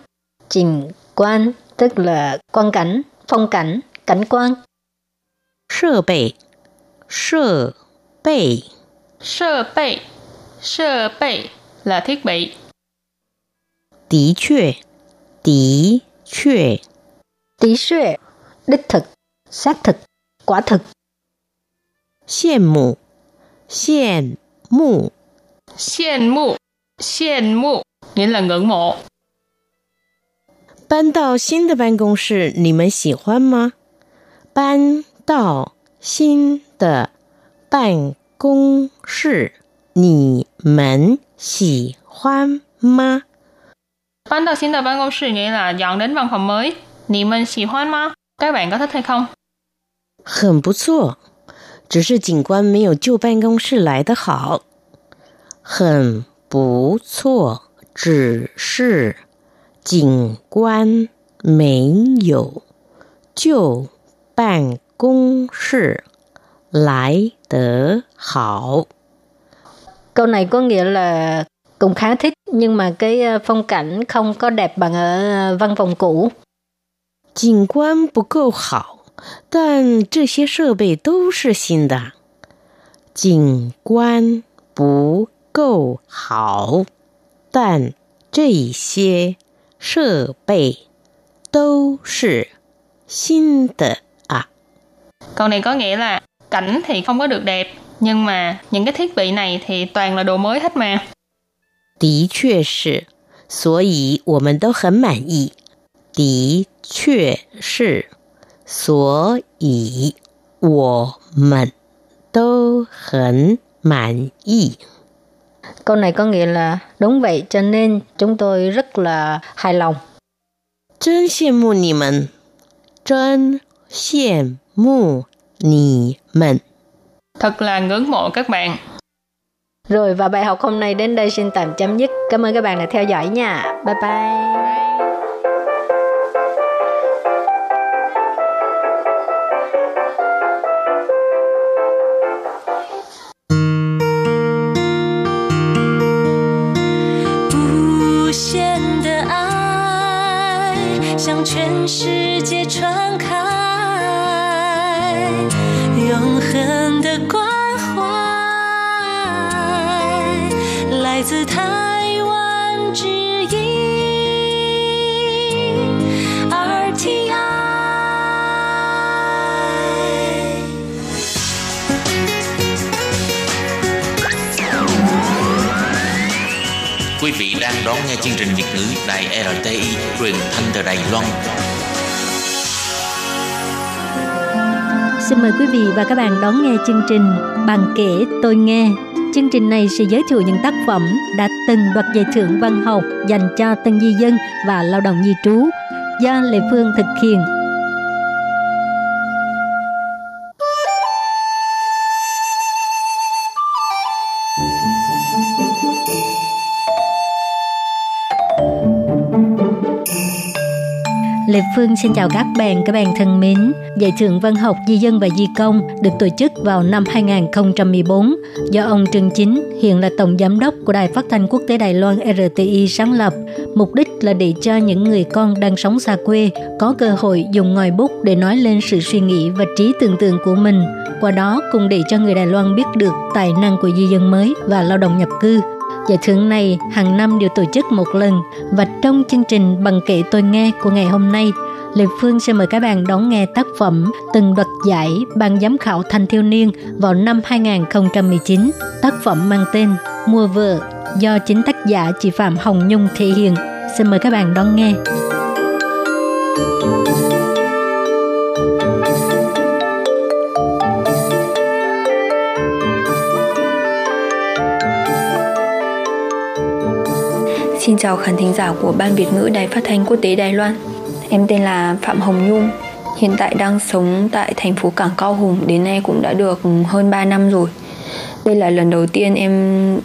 S4: Trình quan tức là quan cảnh, phong cảnh, cảnh quan.
S5: 设备，设备，
S1: sơ bị sơ bị là thiết bị
S5: 的确，的确，
S4: Tí xuệ, đích thực, xác thực, quả thực.
S5: 羡慕，羡慕，
S1: xiên mụ xiên mụ nghĩa là ngưỡng mộ
S5: 搬到新的办公室，你们喜欢吗？搬到新的办公室，你们喜欢吗？
S1: Ban đầu xin đầu ban công sự nghĩa là dọn đến văn phòng mới. Nì mình xì hoan ma? Các bạn có thích hay không?
S5: 很不错，只是景观没有旧办公室来的好。 很不错，只是景观没有旧办公室来得好。
S4: Câu này có nghĩa là cũng khá thích nhưng mà cái ờ, phong cảnh không có đẹp bằng ở ờ, văn phòng cũ.
S5: 景观不够好，但这些设备都是新的。景观不 够好，但这些设备都是新的啊！
S1: Câu này có nghĩa là cảnh thì không có được đẹp, nhưng mà những cái thiết bị này thì toàn là đồ mới hết mà.
S5: 的确是，所以我们都很满意。的确是，所以我们都很满意。
S4: Câu này có nghĩa là đúng vậy cho nên chúng tôi rất là hài lòng.
S5: Chân xiên mù nì mần. Chân xiên mù nì mần.
S1: Thật là ngưỡng mộ các bạn.
S4: Rồi và bài học hôm nay đến đây xin tạm chấm dứt. Cảm ơn các bạn đã theo dõi nha. Bye. bye.
S3: Đón nghe chương trình Việt ngữ Đài RTI truyền thanh từ Đài Loan.
S4: Xin mời quý vị và các bạn đón nghe chương trình Bàn kể tôi nghe. Chương trình này sẽ giới thiệu những tác phẩm đã từng đoạt giải thưởng văn học dành cho tân di dân và lao động di trú do Lê Phương thực hiện. Lê Phương xin chào các bạn, các bạn thân mến. Giải thưởng văn học di dân và di công được tổ chức vào năm 2014 do ông Trương Chính, hiện là tổng giám đốc của Đài Phát thanh Quốc tế Đài Loan RTI sáng lập. Mục đích là để cho những người con đang sống xa quê có cơ hội dùng ngòi bút để nói lên sự suy nghĩ và trí tưởng tượng của mình. Qua đó cùng để cho người Đài Loan biết được tài năng của di dân mới và lao động nhập cư Giải thưởng này hàng năm đều tổ chức một lần và trong chương trình bằng kệ tôi nghe của ngày hôm nay, Lê Phương sẽ mời các bạn đón nghe tác phẩm từng đoạt giải ban giám khảo thanh thiếu niên vào năm 2019. Tác phẩm mang tên Mua vợ do chính tác giả chị Phạm Hồng Nhung thể hiện. Xin mời các bạn đón nghe.
S6: Xin chào khán thính giả của Ban Việt ngữ Đài Phát thanh Quốc tế Đài Loan. Em tên là Phạm Hồng Nhung, hiện tại đang sống tại thành phố Cảng Cao Hùng, đến nay cũng đã được hơn 3 năm rồi. Đây là lần đầu tiên em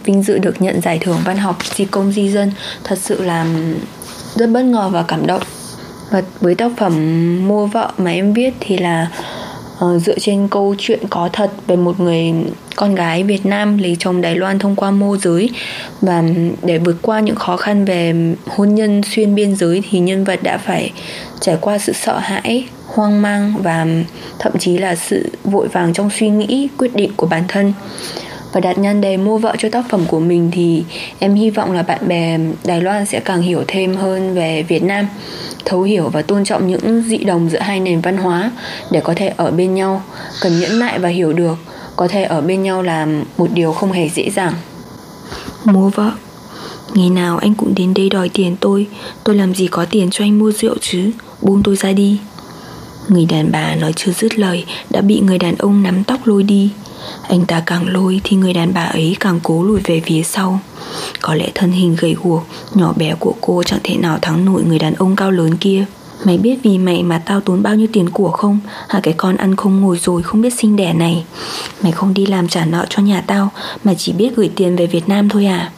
S6: vinh dự được nhận giải thưởng văn học di công di dân, thật sự là rất bất ngờ và cảm động. Và với tác phẩm Mua vợ mà em viết thì là uh, dựa trên câu chuyện có thật về một người con gái Việt Nam lấy chồng Đài Loan thông qua môi giới. Và để vượt qua những khó khăn về hôn nhân xuyên biên giới thì nhân vật đã phải trải qua sự sợ hãi, hoang mang và thậm chí là sự vội vàng trong suy nghĩ, quyết định của bản thân và đặt nhan đề mua vợ cho tác phẩm của mình thì em hy vọng là bạn bè Đài Loan sẽ càng hiểu thêm hơn về Việt Nam, thấu hiểu và tôn trọng những dị đồng giữa hai nền văn hóa để có thể ở bên nhau, cần nhẫn nại và hiểu được, có thể ở bên nhau là một điều không hề dễ dàng. Mua vợ. Ngày nào anh cũng đến đây đòi tiền tôi Tôi làm gì có tiền cho anh mua rượu chứ? Buông tôi ra đi. Người đàn bà nói chưa dứt lời, Đã bị người đàn ông nắm tóc lôi đi. Anh ta càng lôi thì người đàn bà ấy càng cố lùi về phía sau. Có lẽ thân hình gầy guộc, Nhỏ bé của cô chẳng thể nào thắng nổi người đàn ông cao lớn kia. Mày biết vì mày mà tao tốn bao nhiêu tiền của không? Hả, cái con ăn không ngồi rồi không biết sinh đẻ này. Mày không đi làm trả nợ cho nhà tao, Mà chỉ biết gửi tiền về Việt Nam thôi à?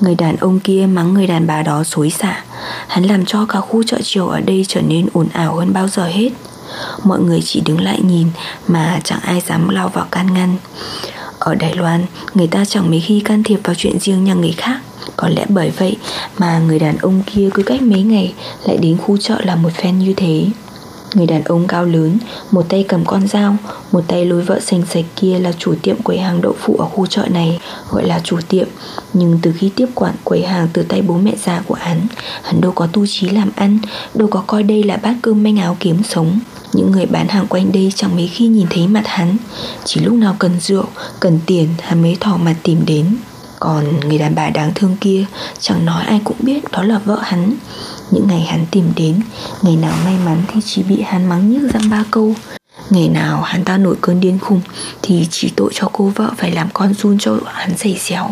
S6: Người đàn ông kia mắng người đàn bà đó xối xả. Hắn làm cho cả khu chợ chiều ở đây trở nên ồn ào hơn bao giờ hết. Mọi người chỉ đứng lại nhìn Mà chẳng ai dám lao vào can ngăn Ở Đài Loan Người ta chẳng mấy khi can thiệp vào chuyện riêng nhà người khác có lẽ bởi vậy mà người đàn ông kia cứ cách mấy ngày lại đến khu chợ làm một phen như thế Người đàn ông cao lớn, một tay cầm con dao, một tay lôi vợ xanh sạch kia là chủ tiệm quầy hàng đậu phụ ở khu chợ này, gọi là chủ tiệm. Nhưng từ khi tiếp quản quầy hàng từ tay bố mẹ già của hắn, hắn đâu có tu trí làm ăn, đâu có coi đây là bát cơm manh áo kiếm sống. Những người bán hàng quanh đây chẳng mấy khi nhìn thấy mặt hắn, chỉ lúc nào cần rượu, cần tiền hắn mới thỏ mặt tìm đến. Còn người đàn bà đáng thương kia Chẳng nói ai cũng biết đó là vợ hắn. Những ngày hắn tìm đến Ngày nào may mắn thì chỉ bị hắn mắng nhức răng ba câu. Ngày nào hắn ta nổi cơn điên khùng Thì chỉ tội cho cô vợ phải làm con run cho hắn giày xéo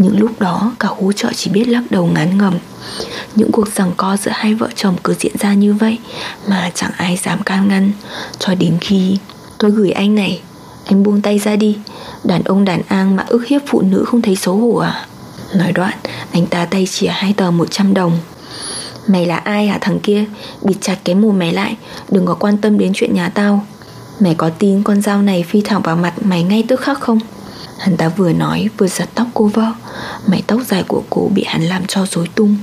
S6: những lúc đó, cả khu chợ chỉ biết lắc đầu ngán ngầm Những cuộc giằng co giữa hai vợ chồng cứ diễn ra như vậy Mà chẳng ai dám can ngăn. Cho đến khi tôi gửi anh này, Anh buông tay ra đi. Đàn ông đàn an mà ức hiếp phụ nữ không thấy xấu hổ à? Nói đoạn, Anh ta tay chìa hai tờ 100 đồng. Mày là ai hả thằng kia? Bịt chặt cái mồm mày lại, Đừng có quan tâm đến chuyện nhà tao. Mày có tin con dao này phi thẳng vào mặt mày ngay tức khắc không? Hắn ta vừa nói, vừa giật tóc cô vợ. Mái tóc dài của cô bị hắn làm cho rối tung.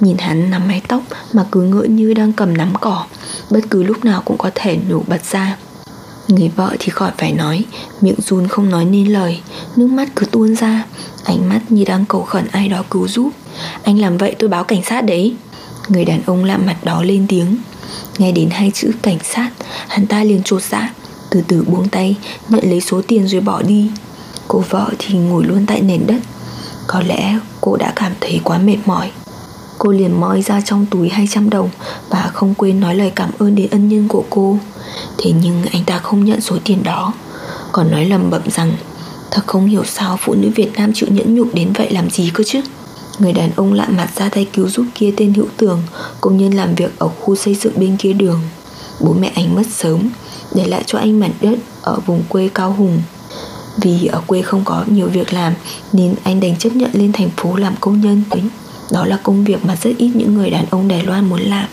S6: Nhìn hắn nắm mái tóc mà cứ ngỡ như đang cầm nắm cỏ, Bất cứ lúc nào cũng có thể nổ bật ra. Người vợ thì khỏi phải nói, Miệng run không nói nên lời, Nước mắt cứ tuôn ra, Ánh mắt như đang cầu khẩn ai đó cứu giúp. Anh làm vậy tôi báo cảnh sát đấy. Người đàn ông lạ mặt đó lên tiếng. Nghe đến hai chữ cảnh sát, Hắn ta liền trột dạ Từ từ buông tay, Nhận lấy số tiền rồi bỏ đi. Cô vợ thì ngồi luôn tại nền đất. Có lẽ cô đã cảm thấy quá mệt mỏi. Cô liền moi ra trong túi 200 đồng Và không quên nói lời cảm ơn đến ân nhân của cô. Thế nhưng anh ta không nhận số tiền đó, Còn nói lầm bậm rằng, Thật không hiểu sao phụ nữ Việt Nam chịu nhẫn nhục đến vậy làm gì cơ chứ? Người đàn ông lạ mặt ra tay cứu giúp kia tên Hữu Tường, Công nhân làm việc ở khu xây dựng bên kia đường. Bố mẹ anh mất sớm, Để lại cho anh mảnh đất ở vùng quê Cao Hùng. Vì ở quê không có nhiều việc làm, Nên anh đành chấp nhận lên thành phố làm công nhân. Đó là công việc mà rất ít những người đàn ông Đài Loan muốn làm.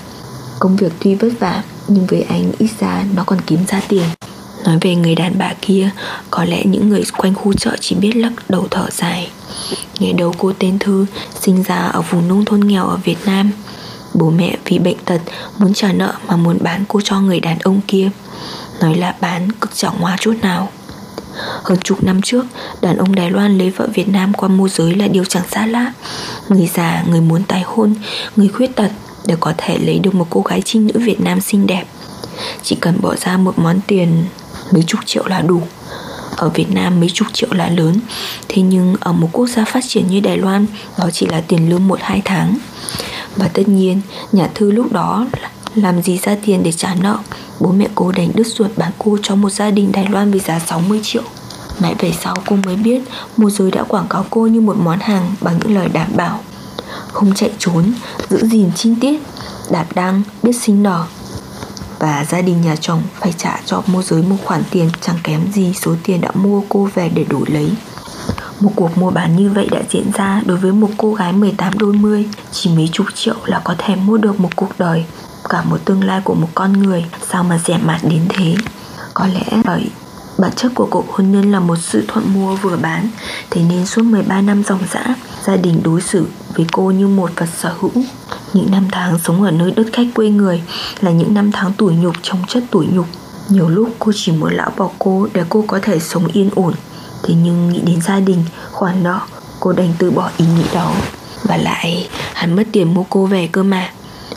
S6: Công việc tuy vất vả, Nhưng với anh ít ra nó còn kiếm ra tiền. Nói về người đàn bà kia, Có lẽ những người quanh khu chợ chỉ biết lắc đầu thở dài. Nghe đầu cô tên Thư, Sinh ra ở vùng nông thôn nghèo ở Việt Nam. Bố mẹ vì bệnh tật Muốn trả nợ mà muốn bán cô cho người đàn ông kia. Nói là bán cực chẳng hoa chút nào hơn chục năm trước, đàn ông Đài Loan lấy vợ Việt Nam qua môi giới là điều chẳng xa lạ. Người già, người muốn tái hôn, người khuyết tật đều có thể lấy được một cô gái trinh nữ Việt Nam xinh đẹp. Chỉ cần bỏ ra một món tiền mấy chục triệu là đủ ở Việt Nam mấy chục triệu là lớn Thế nhưng ở một quốc gia phát triển như Đài Loan Đó chỉ là tiền lương 1-2 tháng Và tất nhiên Nhà thư lúc đó là làm gì ra tiền để trả nợ? Bố mẹ cô đánh đứt ruột bán cô cho một gia đình Đài Loan với giá 60 triệu. Mãi về sau cô mới biết Môi giới đã quảng cáo cô như một món hàng Bằng những lời đảm bảo. Không chạy trốn, giữ gìn chi tiết đạt đăng, biết sinh nở. Và gia đình nhà chồng phải trả cho môi giới một khoản tiền chẳng kém gì số tiền đã mua cô về để đổi lấy. Một cuộc mua bán như vậy đã diễn ra đối với một cô gái 18 đôi mươi Chỉ mấy chục triệu là có thể mua được một cuộc đời. Cả một tương lai của một con người. Sao mà rẻ mạt đến thế? Có lẽ bởi bản chất của cuộc hôn nhân là một sự thuận mua vừa bán Thế nên suốt 13 năm dòng dã Gia đình đối xử với cô như một vật sở hữu. Những năm tháng sống ở nơi đất khách quê người Là những năm tháng tủi nhục trong chất tủi nhục. Nhiều lúc cô chỉ muốn lão bỏ cô Để cô có thể sống yên ổn. Thế nhưng nghĩ đến gia đình, khoản nợ Cô đành từ bỏ ý nghĩ đó. Và lại hắn mất tiền mua cô về cơ mà.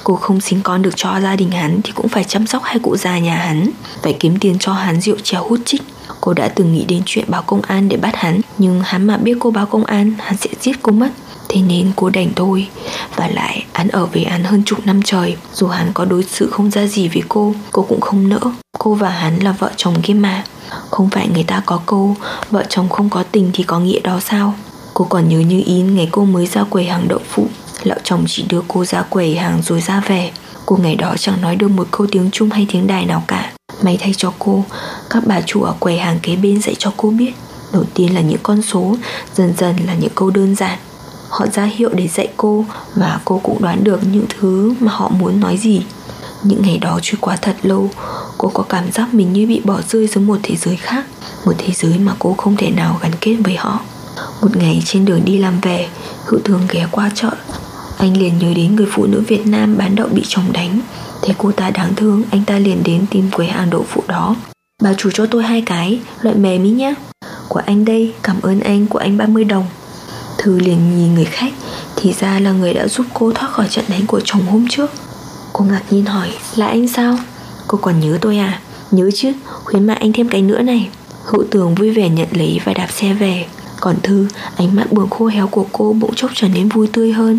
S6: Cô không sinh con được cho gia đình hắn Thì cũng phải chăm sóc hai cụ già nhà hắn. Phải kiếm tiền cho hắn rượu chè hút chích. Cô đã từng nghĩ đến chuyện báo công an để bắt hắn, Nhưng hắn mà biết cô báo công an, Hắn sẽ giết cô mất. Thế nên cô đành thôi, Và lại hắn ở với hắn hơn chục năm trời. Dù hắn có đối xử không ra gì với cô Cô cũng không nỡ. Cô và hắn là vợ chồng kia mà. Không phải người ta có câu, Vợ chồng không có tình thì có nghĩa đó sao? Cô còn nhớ như in ngày cô mới ra quầy hàng đậu phụ. Lão chồng chỉ đưa cô ra quầy hàng rồi ra về. Cô ngày đó chẳng nói được một câu tiếng Trung hay tiếng Đài nào cả. May thay cho cô, Các bà chủ ở quầy hàng kế bên dạy cho cô biết Đầu tiên là những con số, Dần dần là những câu đơn giản. Họ ra hiệu để dạy cô Và cô cũng đoán được những thứ mà họ muốn nói gì. Những ngày đó trôi qua thật lâu, Cô có cảm giác mình như bị bỏ rơi dưới một thế giới khác, Một thế giới mà cô không thể nào gắn kết với họ. Một ngày trên đường đi làm về Hữu thường ghé qua chợ anh liền nhớ đến người phụ nữ Việt Nam bán đậu bị chồng đánh. Thấy cô ta đáng thương, Anh ta liền đến tìm quầy hàng đậu phụ đó. Bà chủ cho tôi hai cái, Loại mềm ý nhé Của anh đây, Cảm ơn anh, của anh 30 đồng. Thư liền nhìn người khách, Thì ra là người đã giúp cô thoát khỏi trận đánh của chồng hôm trước. Cô ngạc nhiên hỏi, Là anh sao? Cô còn nhớ tôi à? Nhớ chứ, Khuyến mại anh thêm cái nữa này. Hữu tường vui vẻ nhận lấy và đạp xe về. Còn Thư, Ánh mắt buồn khô héo của cô bỗng chốc trở nên vui tươi hơn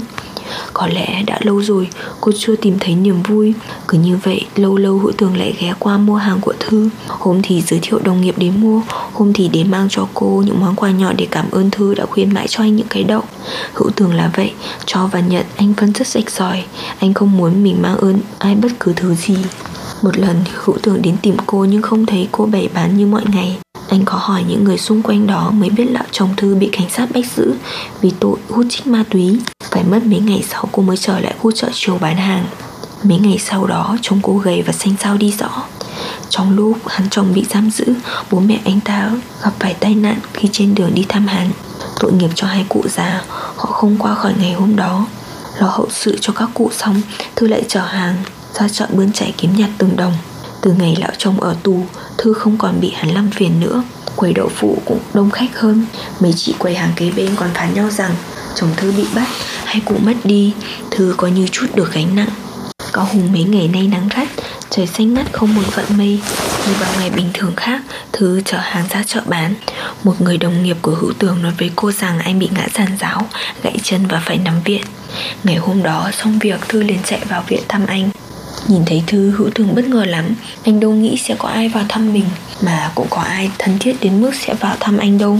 S6: có lẽ đã lâu rồi, cô chưa tìm thấy niềm vui. Cứ như vậy, lâu lâu hữu tường lại ghé qua mua hàng của Thư. Hôm thì giới thiệu đồng nghiệp đến mua, Hôm thì đến mang cho cô những món quà nhỏ để cảm ơn Thư đã khuyên mãi cho anh những cái đậu. Hữu tường là vậy, Cho và nhận, anh vẫn rất rạch ròi. Anh không muốn mình mang ơn ai bất cứ thứ gì. Một lần, hữu tường đến tìm cô nhưng không thấy cô bày bán như mọi ngày. Anh có hỏi những người xung quanh đó mới biết là chồng Thư bị cảnh sát bắt giữ vì tội hút chích ma túy. Phải mất mấy ngày sau cô mới trở lại khu chợ chiều bán hàng. Mấy ngày sau đó trông cô gầy và xanh xao đi rõ. Trong lúc hắn chồng bị giam giữ, bố mẹ anh ta gặp phải tai nạn khi trên đường đi thăm hắn. Tội nghiệp cho hai cụ già, họ không qua khỏi ngày hôm đó. Lo hậu sự cho các cụ xong, Thư lại chở hàng ra chợ bươn chạy kiếm nhặt từng đồng. Từ ngày lão chồng ở tù, Thư không còn bị hắn làm phiền nữa Quầy đậu phụ cũng đông khách hơn Mấy chị quầy hàng kế bên còn phán nhau rằng Chồng Thư bị bắt hay cụ mất đi, Thư có như chút được gánh nặng. Cao Hùng mấy ngày nay nắng gắt Trời xanh ngắt không một vận mây. Như vào ngày bình thường khác, Thư chở hàng ra chợ bán. Một người đồng nghiệp của hữu tường nói với cô rằng Anh bị ngã giàn giáo, Gãy chân và phải nằm viện. Ngày hôm đó, xong việc, Thư liền chạy vào viện thăm anh. Nhìn thấy Thư hữu thường bất ngờ lắm Anh đâu nghĩ sẽ có ai vào thăm mình Mà cũng có ai thân thiết đến mức sẽ vào thăm anh đâu.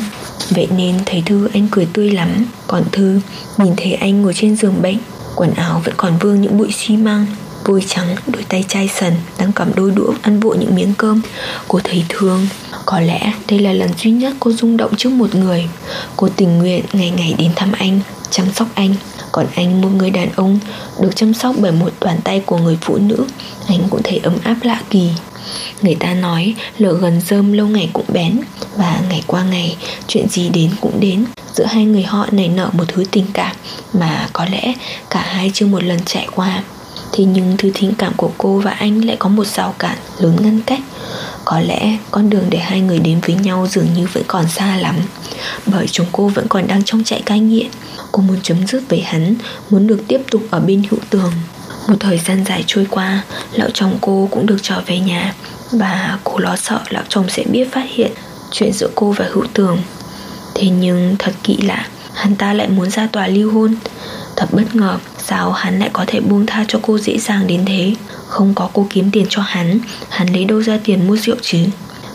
S6: Vậy nên thấy Thư anh cười tươi lắm. Còn Thư nhìn thấy anh ngồi trên giường bệnh Quần áo vẫn còn vương những bụi xi măng Vôi trắng, đôi tay chai sần Đang cầm đôi đũa ăn vội những miếng cơm. Cô thấy thương Có lẽ đây là lần duy nhất cô rung động trước một người. Cô tình nguyện ngày ngày đến thăm anh Chăm sóc anh còn anh, một người đàn ông Được chăm sóc bởi một toàn tay của người phụ nữ. Anh cũng thấy ấm áp lạ kỳ. Người ta nói, lửa gần rơm lâu ngày cũng bén, Và ngày qua ngày, Chuyện gì đến cũng đến. Giữa hai người họ nảy nở một thứ tình cảm Mà có lẽ cả hai chưa một lần trải qua. Thế nhưng thứ tình cảm của cô và anh lại có một rào cản lớn ngăn cách. Có lẽ con đường để hai người đến với nhau dường như vẫn còn xa lắm. Bởi chúng cô vẫn còn đang trong chạy cai nghiện. Cô muốn chấm dứt với hắn, Muốn được tiếp tục ở bên hữu tường. Một thời gian dài trôi qua, Lão chồng cô cũng được trở về nhà Và cô lo sợ lão chồng sẽ biết phát hiện Chuyện giữa cô và hữu tường. Thế nhưng thật kỳ lạ, Hắn ta lại muốn ra tòa ly hôn. Thật bất ngờ, Sao hắn lại có thể buông tha cho cô dễ dàng đến thế? Không có cô kiếm tiền cho hắn Hắn lấy đâu ra tiền mua rượu chứ?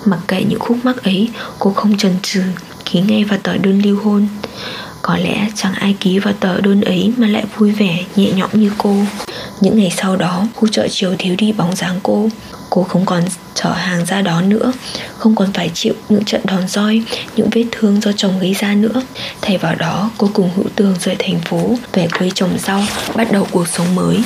S6: Mặc kệ những khúc mắc ấy, Cô không chần chừ. Ký ngay vào tờ đơn ly hôn. Có lẽ chẳng ai ký vào tờ đơn ấy Mà lại vui vẻ, nhẹ nhõm như cô. Những ngày sau đó, Khu chợ chiều thiếu đi bóng dáng cô. Cô không còn chở hàng ra đó nữa, Không còn phải chịu những trận đòn roi, Những vết thương do chồng gây ra nữa. Thay vào đó, cô cùng hữu tường rời thành phố, Về quê trồng rau, Bắt đầu cuộc sống mới.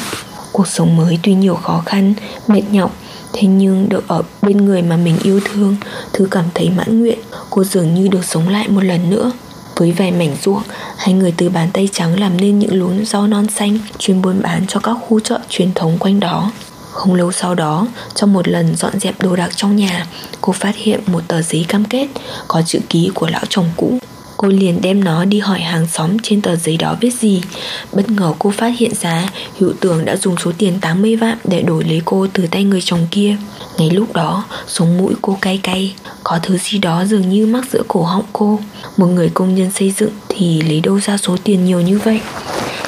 S6: Cuộc sống mới tuy nhiều khó khăn, Mệt nhọc Thế nhưng được ở bên người mà mình yêu thương Thứ cảm thấy mãn nguyện Cô dường như được sống lại một lần nữa với vài mảnh ruộng, hai người từ bàn tay trắng làm nên những luống rau non xanh chuyên buôn bán cho các khu chợ truyền thống quanh đó. Không lâu sau đó, trong một lần dọn dẹp đồ đạc trong nhà, cô phát hiện một tờ giấy cam kết có chữ ký của lão chồng cũ. Cô liền đem nó đi hỏi hàng xóm trên tờ giấy đó viết gì. Bất ngờ cô phát hiện ra Hữu tường đã dùng số tiền 80 vạn để đổi lấy cô từ tay người chồng kia. Ngay lúc đó, sống mũi cô cay cay. Có thứ gì đó dường như mắc giữa cổ họng cô. Một người công nhân xây dựng thì lấy đâu ra số tiền nhiều như vậy?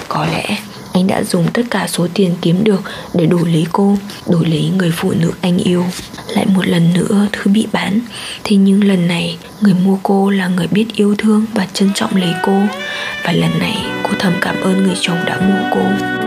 S6: Có lẽ anh đã dùng tất cả số tiền kiếm được để đổi lấy cô, đổi lấy người phụ nữ anh yêu. Lại một lần nữa, thứ bị bán. Thế nhưng lần này, người mua cô là người biết yêu thương và trân trọng lấy cô. Và lần này, cô thầm cảm ơn người chồng đã mua cô.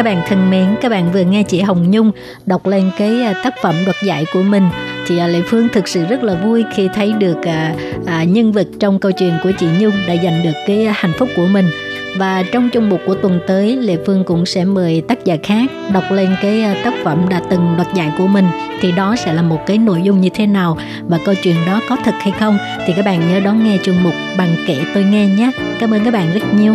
S4: Các bạn thân mến, các bạn vừa nghe chị Hồng Nhung đọc lên cái à, tác phẩm đoạt giải của mình. Thì à, Lệ Phương thực sự rất là vui khi thấy được à, à, nhân vật trong câu chuyện của chị Nhung đã giành được cái à, hạnh phúc của mình. Và trong chung mục của tuần tới Lệ Phương cũng sẽ mời tác giả khác đọc lên cái tác phẩm đã từng đoạt giải của mình. Thì đó sẽ là một cái nội dung như thế nào và câu chuyện đó có thật hay không thì các bạn nhớ đón nghe chung mục bằng kể tôi nghe nhé. Cảm ơn các bạn rất nhiều.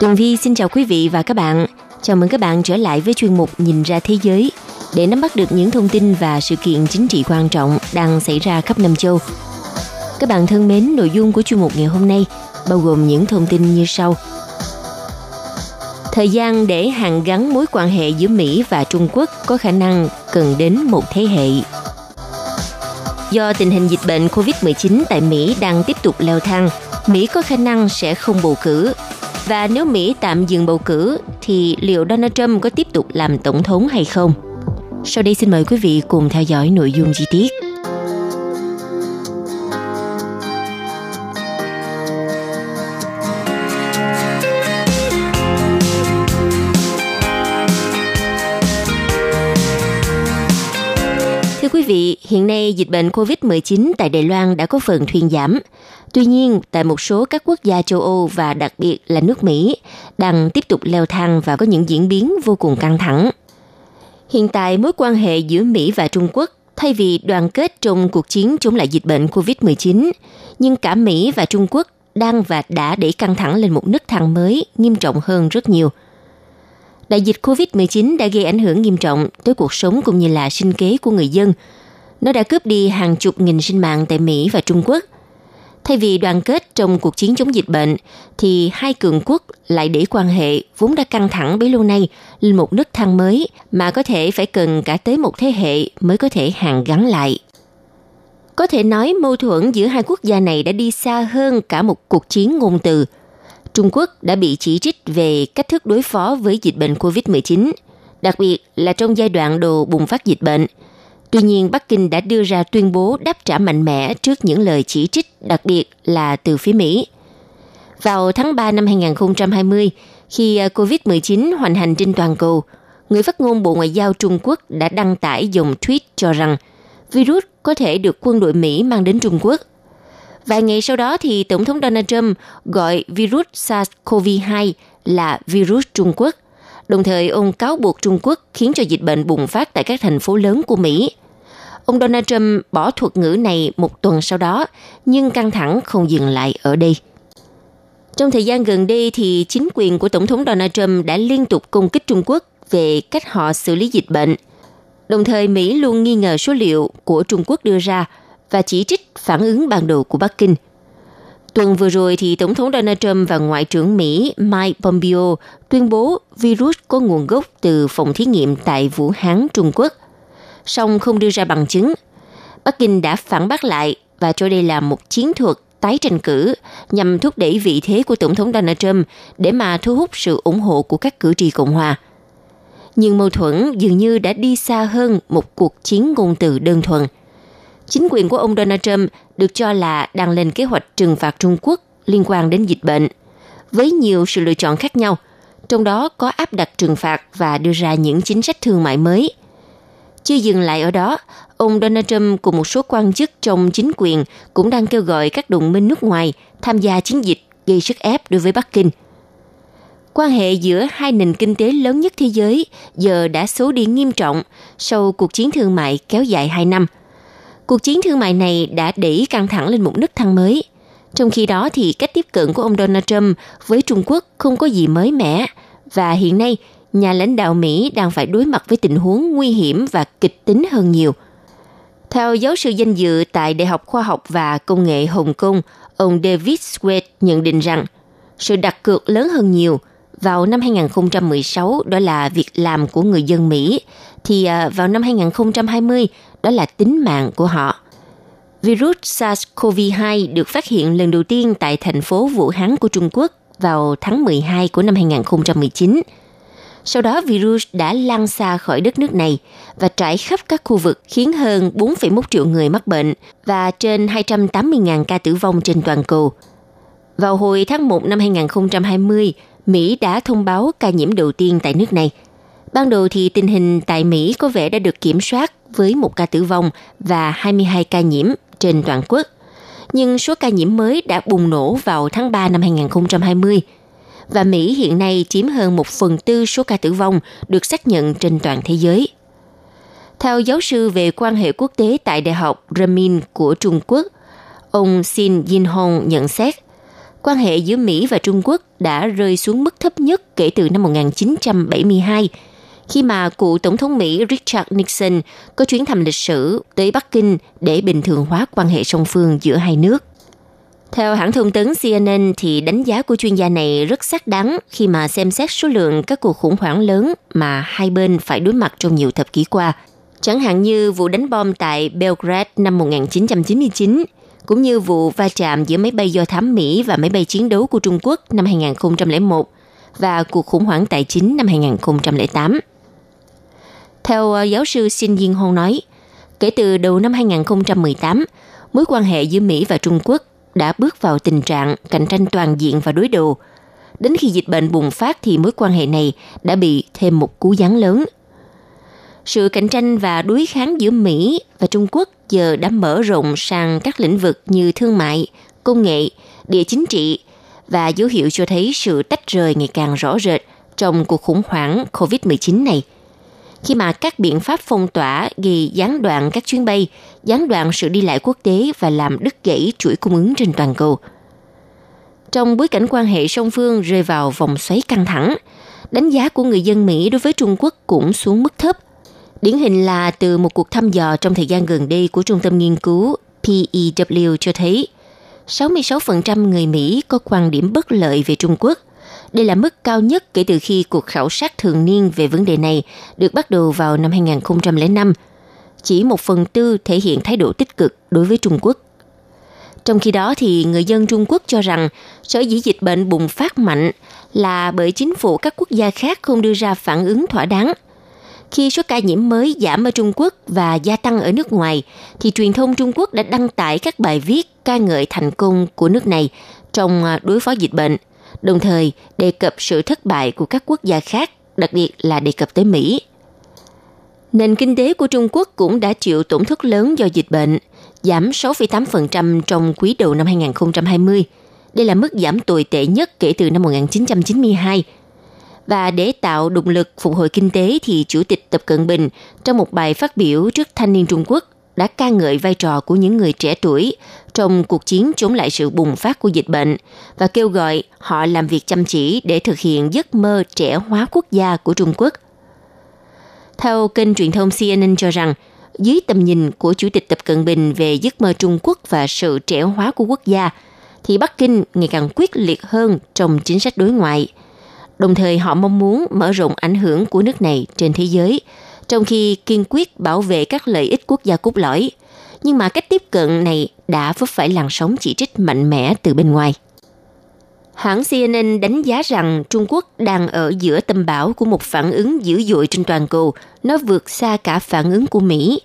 S7: Tường Vi xin chào quý vị và các bạn. Chào mừng các bạn trở lại với chuyên mục Nhìn ra thế giới để nắm bắt được những thông tin và sự kiện chính trị quan trọng đang xảy ra khắp năm châu. Các bạn thân mến, nội dung của chuyên mục ngày hôm nay bao gồm những thông tin như sau. Thời gian để hàn gắn mối quan hệ giữa Mỹ và Trung Quốc có khả năng cần đến một thế hệ. Do tình hình dịch bệnh COVID-19 tại Mỹ đang tiếp tục leo thang, Mỹ có khả năng sẽ không bầu cử và nếu Mỹ tạm dừng bầu cử, thì liệu Donald Trump có tiếp tục làm tổng thống hay không? Sau đây xin mời quý vị cùng theo dõi nội dung chi tiết. Thưa quý vị, hiện nay dịch bệnh COVID-19 tại Đài Loan đã có phần thuyên giảm. Tuy nhiên, tại một số các quốc gia châu Âu và đặc biệt là nước Mỹ đang tiếp tục leo thang và có những diễn biến vô cùng căng thẳng. Hiện tại, mối quan hệ giữa Mỹ và Trung Quốc thay vì đoàn kết trong cuộc chiến chống lại dịch bệnh COVID-19, nhưng cả Mỹ và Trung Quốc đang và đã đẩy căng thẳng lên một nước thang mới nghiêm trọng hơn rất nhiều. Đại dịch COVID-19 đã gây ảnh hưởng nghiêm trọng tới cuộc sống cũng như là sinh kế của người dân. Nó đã cướp đi hàng chục nghìn sinh mạng tại Mỹ và Trung Quốc – Thay vì đoàn kết trong cuộc chiến chống dịch bệnh, thì hai cường quốc lại để quan hệ vốn đã căng thẳng bấy lâu nay lên một nấc thang mới mà có thể phải cần cả tới một thế hệ mới có thể hàn gắn lại. Có thể nói mâu thuẫn giữa hai quốc gia này đã đi xa hơn cả một cuộc chiến ngôn từ. Trung Quốc đã bị chỉ trích về cách thức đối phó với dịch bệnh COVID-19, đặc biệt là trong giai đoạn đầu bùng phát dịch bệnh – Tuy nhiên, Bắc Kinh đã đưa ra tuyên bố đáp trả mạnh mẽ trước những lời chỉ trích, đặc biệt là từ phía Mỹ. Vào tháng 3 năm 2020, khi à, COVID-19 hoành hành trên toàn cầu, người phát ngôn Bộ Ngoại giao Trung Quốc đã đăng tải dòng tweet cho rằng virus có thể được quân đội Mỹ mang đến Trung Quốc. Vài ngày sau đó thì Tổng thống Donald Trump gọi virus SARS-CoV-2 là virus Trung Quốc – Đồng thời, ông cáo buộc Trung Quốc khiến cho dịch bệnh bùng phát tại các thành phố lớn của Mỹ. Ông Donald Trump bỏ thuật ngữ này một tuần sau đó, nhưng căng thẳng không dừng lại ở đây. Trong thời gian gần đây thì chính quyền của Tổng thống Donald Trump đã liên tục công kích Trung Quốc về cách họ xử lý dịch bệnh. Đồng thời Mỹ luôn nghi ngờ số liệu của Trung Quốc đưa ra và chỉ trích phản ứng ban đầu của Bắc Kinh – Tuần vừa rồi thì Tổng thống Donald Trump và Ngoại trưởng Mỹ Mike Pompeo tuyên bố virus có nguồn gốc từ phòng thí nghiệm tại Vũ Hán, Trung Quốc. Song không đưa ra bằng chứng. Bắc Kinh đã phản bác lại và cho đây là một chiến thuật tái tranh cử nhằm thúc đẩy vị thế của Tổng thống Donald Trump để mà thu hút sự ủng hộ của các cử tri Cộng hòa. Nhưng mâu thuẫn dường như đã đi xa hơn một cuộc chiến ngôn từ đơn thuần – chính quyền của ông Donald Trump được cho là đang lên kế hoạch trừng phạt Trung Quốc liên quan đến dịch bệnh, với nhiều sự lựa chọn khác nhau, trong đó có áp đặt trừng phạt và đưa ra những chính sách thương mại mới. Chưa dừng lại ở đó, ông Donald Trump cùng một số quan chức trong chính quyền cũng đang kêu gọi các đồng minh nước ngoài tham gia chiến dịch gây sức ép đối với Bắc Kinh. Quan hệ giữa hai nền kinh tế lớn nhất thế giới giờ đã xấu đi nghiêm trọng sau cuộc chiến thương mại kéo dài 2 năm – Cuộc chiến thương mại này đã đẩy căng thẳng lên một nấc thang mới. Trong khi đó thì cách tiếp cận của ông Donald Trump với Trung Quốc không có gì mới mẻ và hiện nay nhà lãnh đạo Mỹ đang phải đối mặt với tình huống nguy hiểm và kịch tính hơn nhiều. Theo giáo sư danh dự tại Đại học Khoa học và Công nghệ Hồng Kông, ông David Sweat nhận định rằng sự đặt cược lớn hơn nhiều vào năm 2016 đó là việc làm của người dân Mỹ thì à, vào năm 2020 đó là tính mạng của họ. Virus SARS-CoV-2 được phát hiện lần đầu tiên tại thành phố Vũ Hán của Trung Quốc vào tháng 12 của năm 2019. Sau đó virus đã lan xa khỏi đất nước này và trải khắp các khu vực khiến hơn 4,1 triệu người mắc bệnh và trên 280.000 ca tử vong trên toàn cầu. Vào hồi tháng 1 năm 2020, Mỹ đã thông báo ca nhiễm đầu tiên tại nước này. Ban đầu thì tình hình tại Mỹ có vẻ đã được kiểm soát với một ca tử vong và 22 ca nhiễm trên toàn quốc. Nhưng số ca nhiễm mới đã bùng nổ vào tháng 3 năm 2020 và Mỹ hiện nay chiếm hơn một phần tư số ca tử vong được xác nhận trên toàn thế giới. Theo giáo sư về quan hệ quốc tế tại Đại học Ramin của Trung Quốc, ông Xin Yin Hong nhận xét, quan hệ giữa Mỹ và Trung Quốc đã rơi xuống mức thấp nhất kể từ năm 1972, khi mà cựu Tổng thống Mỹ Richard Nixon có chuyến thăm lịch sử tới Bắc Kinh để bình thường hóa quan hệ song phương giữa hai nước. Theo hãng thông tấn CNN thì đánh giá của chuyên gia này rất xác đáng khi mà xem xét số lượng các cuộc khủng hoảng lớn mà hai bên phải đối mặt trong nhiều thập kỷ qua. Chẳng hạn như vụ đánh bom tại Belgrade năm 1999, cũng như vụ va chạm giữa máy bay do thám Mỹ và máy bay chiến đấu của Trung Quốc năm 2001 và cuộc khủng hoảng tài chính năm 2008. Theo ờ, giáo sư Xin Diên Hong nói, kể từ đầu năm 2018, mối quan hệ giữa Mỹ và Trung Quốc đã bước vào tình trạng cạnh tranh toàn diện và đối đầu. Đến khi dịch bệnh bùng phát thì mối quan hệ này đã bị thêm một cú giáng lớn. Sự cạnh tranh và đối kháng giữa Mỹ và Trung Quốc giờ đã mở rộng sang các lĩnh vực như thương mại, công nghệ, địa chính trị và dấu hiệu cho thấy sự tách rời ngày càng rõ rệt trong cuộc khủng hoảng COVID-19 này – khi mà các biện pháp phong tỏa gây gián đoạn các chuyến bay, gián đoạn sự đi lại quốc tế và làm đứt gãy chuỗi cung ứng trên toàn cầu. Trong bối cảnh quan hệ song phương rơi vào vòng xoáy căng thẳng, đánh giá của người dân Mỹ đối với Trung Quốc cũng xuống mức thấp. Điển hình là từ một cuộc thăm dò trong thời gian gần đây của Trung tâm Nghiên cứu PEW cho thấy 66% người Mỹ có quan điểm bất lợi về Trung Quốc – đây là mức cao nhất kể từ khi cuộc khảo sát thường niên về vấn đề này được bắt đầu vào năm 2005. Chỉ một phần tư thể hiện thái độ tích cực đối với Trung Quốc. Trong khi đó thì người dân Trung Quốc cho rằng sở dĩ dịch bệnh bùng phát mạnh là bởi chính phủ các quốc gia khác không đưa ra phản ứng thỏa đáng. Khi số ca nhiễm mới giảm ở Trung Quốc và gia tăng ở nước ngoài, thì truyền thông Trung Quốc đã đăng tải các bài viết ca ngợi thành công của nước này trong à, đối phó dịch bệnh – đồng thời đề cập sự thất bại của các quốc gia khác, đặc biệt là đề cập tới Mỹ. Nền kinh tế của Trung Quốc cũng đã chịu tổn thất lớn do dịch bệnh, giảm 6,8% trong quý đầu năm 2020. Đây là mức giảm tồi tệ nhất kể từ năm 1992. Và để tạo động lực phục hồi kinh tế thì Chủ tịch Tập Cận Bình trong một bài phát biểu trước thanh niên Trung Quốc đã ca ngợi vai trò của những người trẻ tuổi trong cuộc chiến chống lại sự bùng phát của dịch bệnh và kêu gọi họ làm việc chăm chỉ để thực hiện giấc mơ trẻ hóa quốc gia của Trung Quốc. Theo kênh truyền thông CNN cho rằng, dưới tầm nhìn của Chủ tịch Tập Cận Bình về giấc mơ Trung Quốc và sự trẻ hóa của quốc gia, thì Bắc Kinh ngày càng quyết liệt hơn trong chính sách đối ngoại. Đồng thời họ mong muốn mở rộng ảnh hưởng của nước này trên thế giới – trong khi kiên quyết bảo vệ các lợi ích quốc gia cốt lõi. Nhưng mà cách tiếp cận này đã vấp phải làn sóng chỉ trích mạnh mẽ từ bên ngoài. Hãng CNN đánh giá rằng Trung Quốc đang ở giữa tâm bão của một phản ứng dữ dội trên toàn cầu, nó vượt xa cả phản ứng của Mỹ.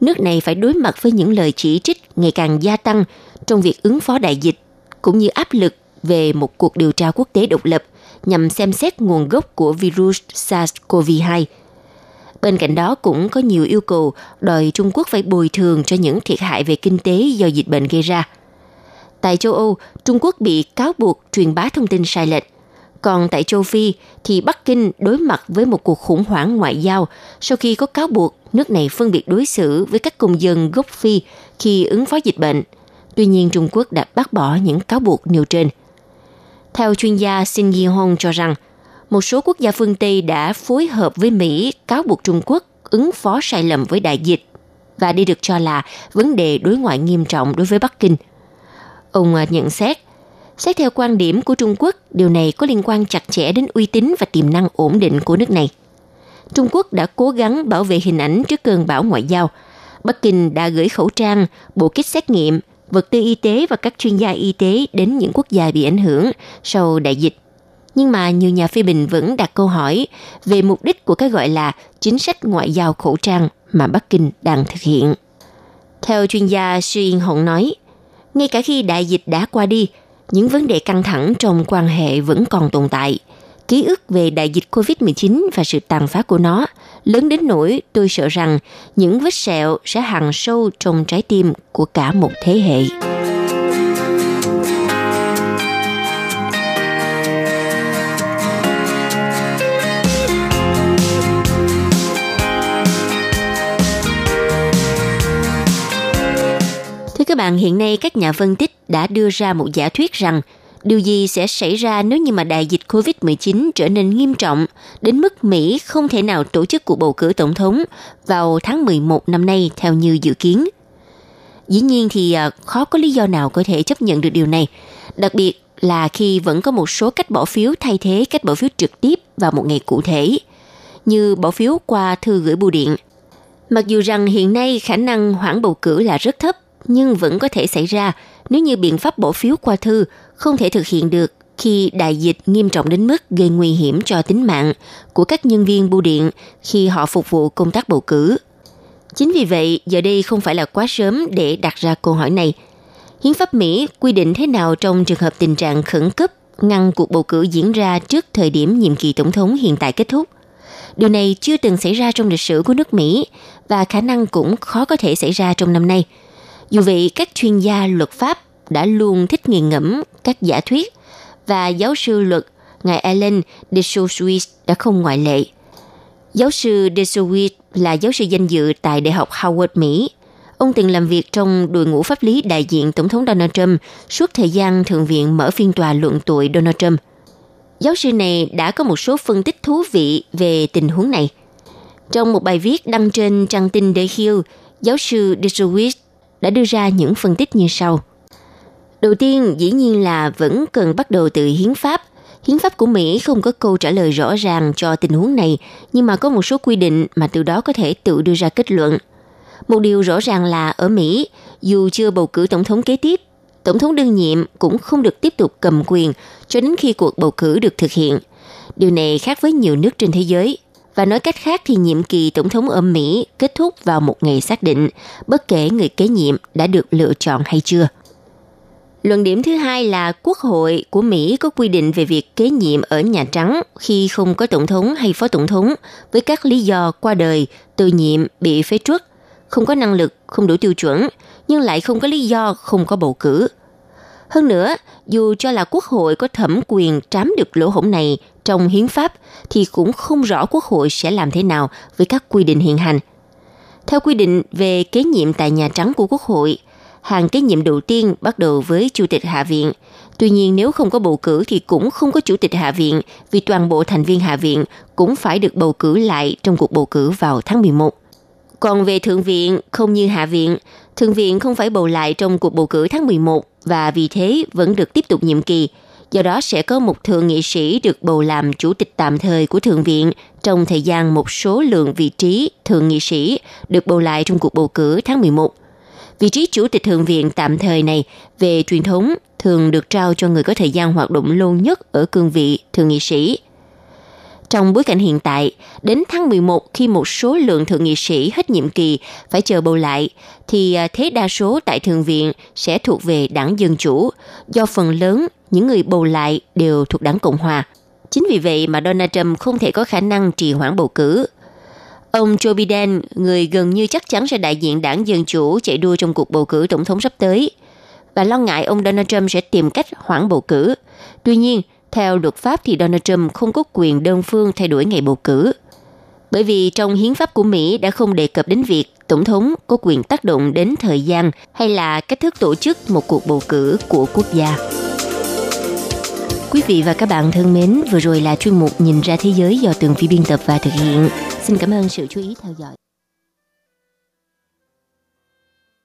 S7: Nước này phải đối mặt với những lời chỉ trích ngày càng gia tăng trong việc ứng phó đại dịch, cũng như áp lực về một cuộc điều tra quốc tế độc lập nhằm xem xét nguồn gốc của virus SARS-CoV-2 Bên cạnh đó cũng có nhiều yêu cầu đòi Trung Quốc phải bồi thường cho những thiệt hại về kinh tế do dịch bệnh gây ra. Tại châu Âu, Trung Quốc bị cáo buộc truyền bá thông tin sai lệch. Còn tại châu Phi thì Bắc Kinh đối mặt với một cuộc khủng hoảng ngoại giao sau khi có cáo buộc nước này phân biệt đối xử với các công dân gốc Phi khi ứng phó dịch bệnh. Tuy nhiên Trung Quốc đã bác bỏ những cáo buộc nêu trên. Theo chuyên gia Xin Yi Hong cho rằng, một số quốc gia phương Tây đã phối hợp với Mỹ cáo buộc Trung Quốc ứng phó sai lầm với đại dịch và đây được cho là vấn đề đối ngoại nghiêm trọng đối với Bắc Kinh. Ông à, nhận xét, xét theo quan điểm của Trung Quốc, điều này có liên quan chặt chẽ đến uy tín và tiềm năng ổn định của nước này. Trung Quốc đã cố gắng bảo vệ hình ảnh trước cơn bão ngoại giao. Bắc Kinh đã gửi khẩu trang, bộ kit xét nghiệm, vật tư y tế và các chuyên gia y tế đến những quốc gia bị ảnh hưởng sau đại dịch nhưng mà nhiều nhà phê bình vẫn đặt câu hỏi về mục đích của cái gọi là chính sách ngoại giao khẩu trang mà Bắc Kinh đang thực hiện. Theo chuyên gia Sư Yên Hồng nói, ngay cả khi đại dịch đã qua đi, những vấn đề căng thẳng trong quan hệ vẫn còn tồn tại. Ký ức về đại dịch COVID-19 và sự tàn phá của nó lớn đến nỗi tôi sợ rằng những vết sẹo sẽ hằn sâu trong trái tim của cả một thế hệ. Bạn, hiện nay các nhà phân tích đã đưa ra một giả thuyết rằng điều gì sẽ xảy ra nếu như mà đại dịch COVID-19 trở nên nghiêm trọng đến mức Mỹ không thể nào tổ chức cuộc bầu cử tổng thống vào tháng 11 năm nay theo như dự kiến. Dĩ nhiên thì à, khó có lý do nào có thể chấp nhận được điều này, đặc biệt là khi vẫn có một số cách bỏ phiếu thay thế cách bỏ phiếu trực tiếp vào một ngày cụ thể, như bỏ phiếu qua thư gửi bưu điện. Mặc dù rằng hiện nay khả năng hoãn bầu cử là rất thấp, nhưng vẫn có thể xảy ra nếu như biện pháp bỏ phiếu qua thư không thể thực hiện được khi đại dịch nghiêm trọng đến mức gây nguy hiểm cho tính mạng của các nhân viên bưu điện khi họ phục vụ công tác bầu cử. Chính vì vậy, giờ đây không phải là quá sớm để đặt ra câu hỏi này. Hiến pháp Mỹ quy định thế nào trong trường hợp tình trạng khẩn cấp ngăn cuộc bầu cử diễn ra trước thời điểm nhiệm kỳ tổng thống hiện tại kết thúc. Điều này chưa từng xảy ra trong lịch sử của nước Mỹ và khả năng cũng khó có thể xảy ra trong năm nay. Dù vậy, các chuyên gia luật pháp đã luôn thích nghiền ngẫm các giả thuyết và giáo sư luật ngài Alan de Sousuit đã không ngoại lệ. Giáo sư de Sousuit là giáo sư danh dự tại Đại học Howard, Mỹ. Ông từng làm việc trong đội ngũ pháp lý đại diện Tổng thống Donald Trump suốt thời gian Thượng viện mở phiên tòa luận tội Donald Trump. Giáo sư này đã có một số phân tích thú vị về tình huống này. Trong một bài viết đăng trên trang tin The Hill, giáo sư DeSowitt đã đưa ra những phân tích như sau. Đầu tiên, dĩ nhiên là vẫn cần bắt đầu từ hiến pháp. Hiến pháp của Mỹ không có câu trả lời rõ ràng cho tình huống này, nhưng mà có một số quy định mà từ đó có thể tự đưa ra kết luận. Một điều rõ ràng là ở Mỹ, dù chưa bầu cử tổng thống kế tiếp, tổng thống đương nhiệm cũng không được tiếp tục cầm quyền cho đến khi cuộc bầu cử được thực hiện. Điều này khác với nhiều nước trên thế giới. Và nói cách khác thì nhiệm kỳ tổng thống ở Mỹ kết thúc vào một ngày xác định, bất kể người kế nhiệm đã được lựa chọn hay chưa. Luận điểm thứ hai là Quốc hội của Mỹ có quy định về việc kế nhiệm ở Nhà Trắng khi không có tổng thống hay phó tổng thống với các lý do qua đời, từ nhiệm, bị phế truất, không có năng lực, không đủ tiêu chuẩn, nhưng lại không có lý do không có bầu cử. Hơn nữa, dù cho là Quốc hội có thẩm quyền trám được lỗ hổng này trong hiến pháp, thì cũng không rõ Quốc hội sẽ làm thế nào với các quy định hiện hành. Theo quy định về kế nhiệm tại Nhà Trắng của Quốc hội, hàng kế nhiệm đầu tiên bắt đầu với Chủ tịch Hạ viện. Tuy nhiên nếu không có bầu cử thì cũng không có Chủ tịch Hạ viện vì toàn bộ thành viên Hạ viện cũng phải được bầu cử lại trong cuộc bầu cử vào tháng 11. Còn về Thượng viện, không như Hạ viện, Thượng viện không phải bầu lại trong cuộc bầu cử tháng 11 và vì thế vẫn được tiếp tục nhiệm kỳ. Do đó sẽ có một thượng nghị sĩ được bầu làm chủ tịch tạm thời của Thượng viện trong thời gian một số lượng vị trí thượng nghị sĩ được bầu lại trong cuộc bầu cử tháng 11. Vị trí chủ tịch Thượng viện tạm thời này về truyền thống thường được trao cho người có thời gian hoạt động lâu nhất ở cương vị thượng nghị sĩ. Trong bối cảnh hiện tại, đến tháng 11 khi một số lượng thượng nghị sĩ hết nhiệm kỳ phải chờ bầu lại, thì à, thế đa số tại Thượng viện sẽ thuộc về đảng Dân Chủ, do phần lớn những người bầu lại đều thuộc đảng Cộng Hòa. Chính vì vậy mà Donald Trump không thể có khả năng trì hoãn bầu cử. Ông Joe Biden, người gần như chắc chắn sẽ đại diện đảng Dân Chủ chạy đua trong cuộc bầu cử tổng thống sắp tới, và lo ngại ông Donald Trump sẽ tìm cách hoãn bầu cử. Tuy nhiên, theo luật pháp thì Donald Trump không có quyền đơn phương thay đổi ngày bầu cử. Bởi vì trong hiến pháp của Mỹ đã không đề cập đến việc tổng thống có quyền tác động đến thời gian hay là cách thức tổ chức một cuộc bầu cử của quốc gia. Quý vị và các bạn thân mến, vừa rồi là chuyên mục Nhìn ra thế giới do Tường Vi biên tập và thực hiện. Xin cảm ơn sự chú ý theo dõi.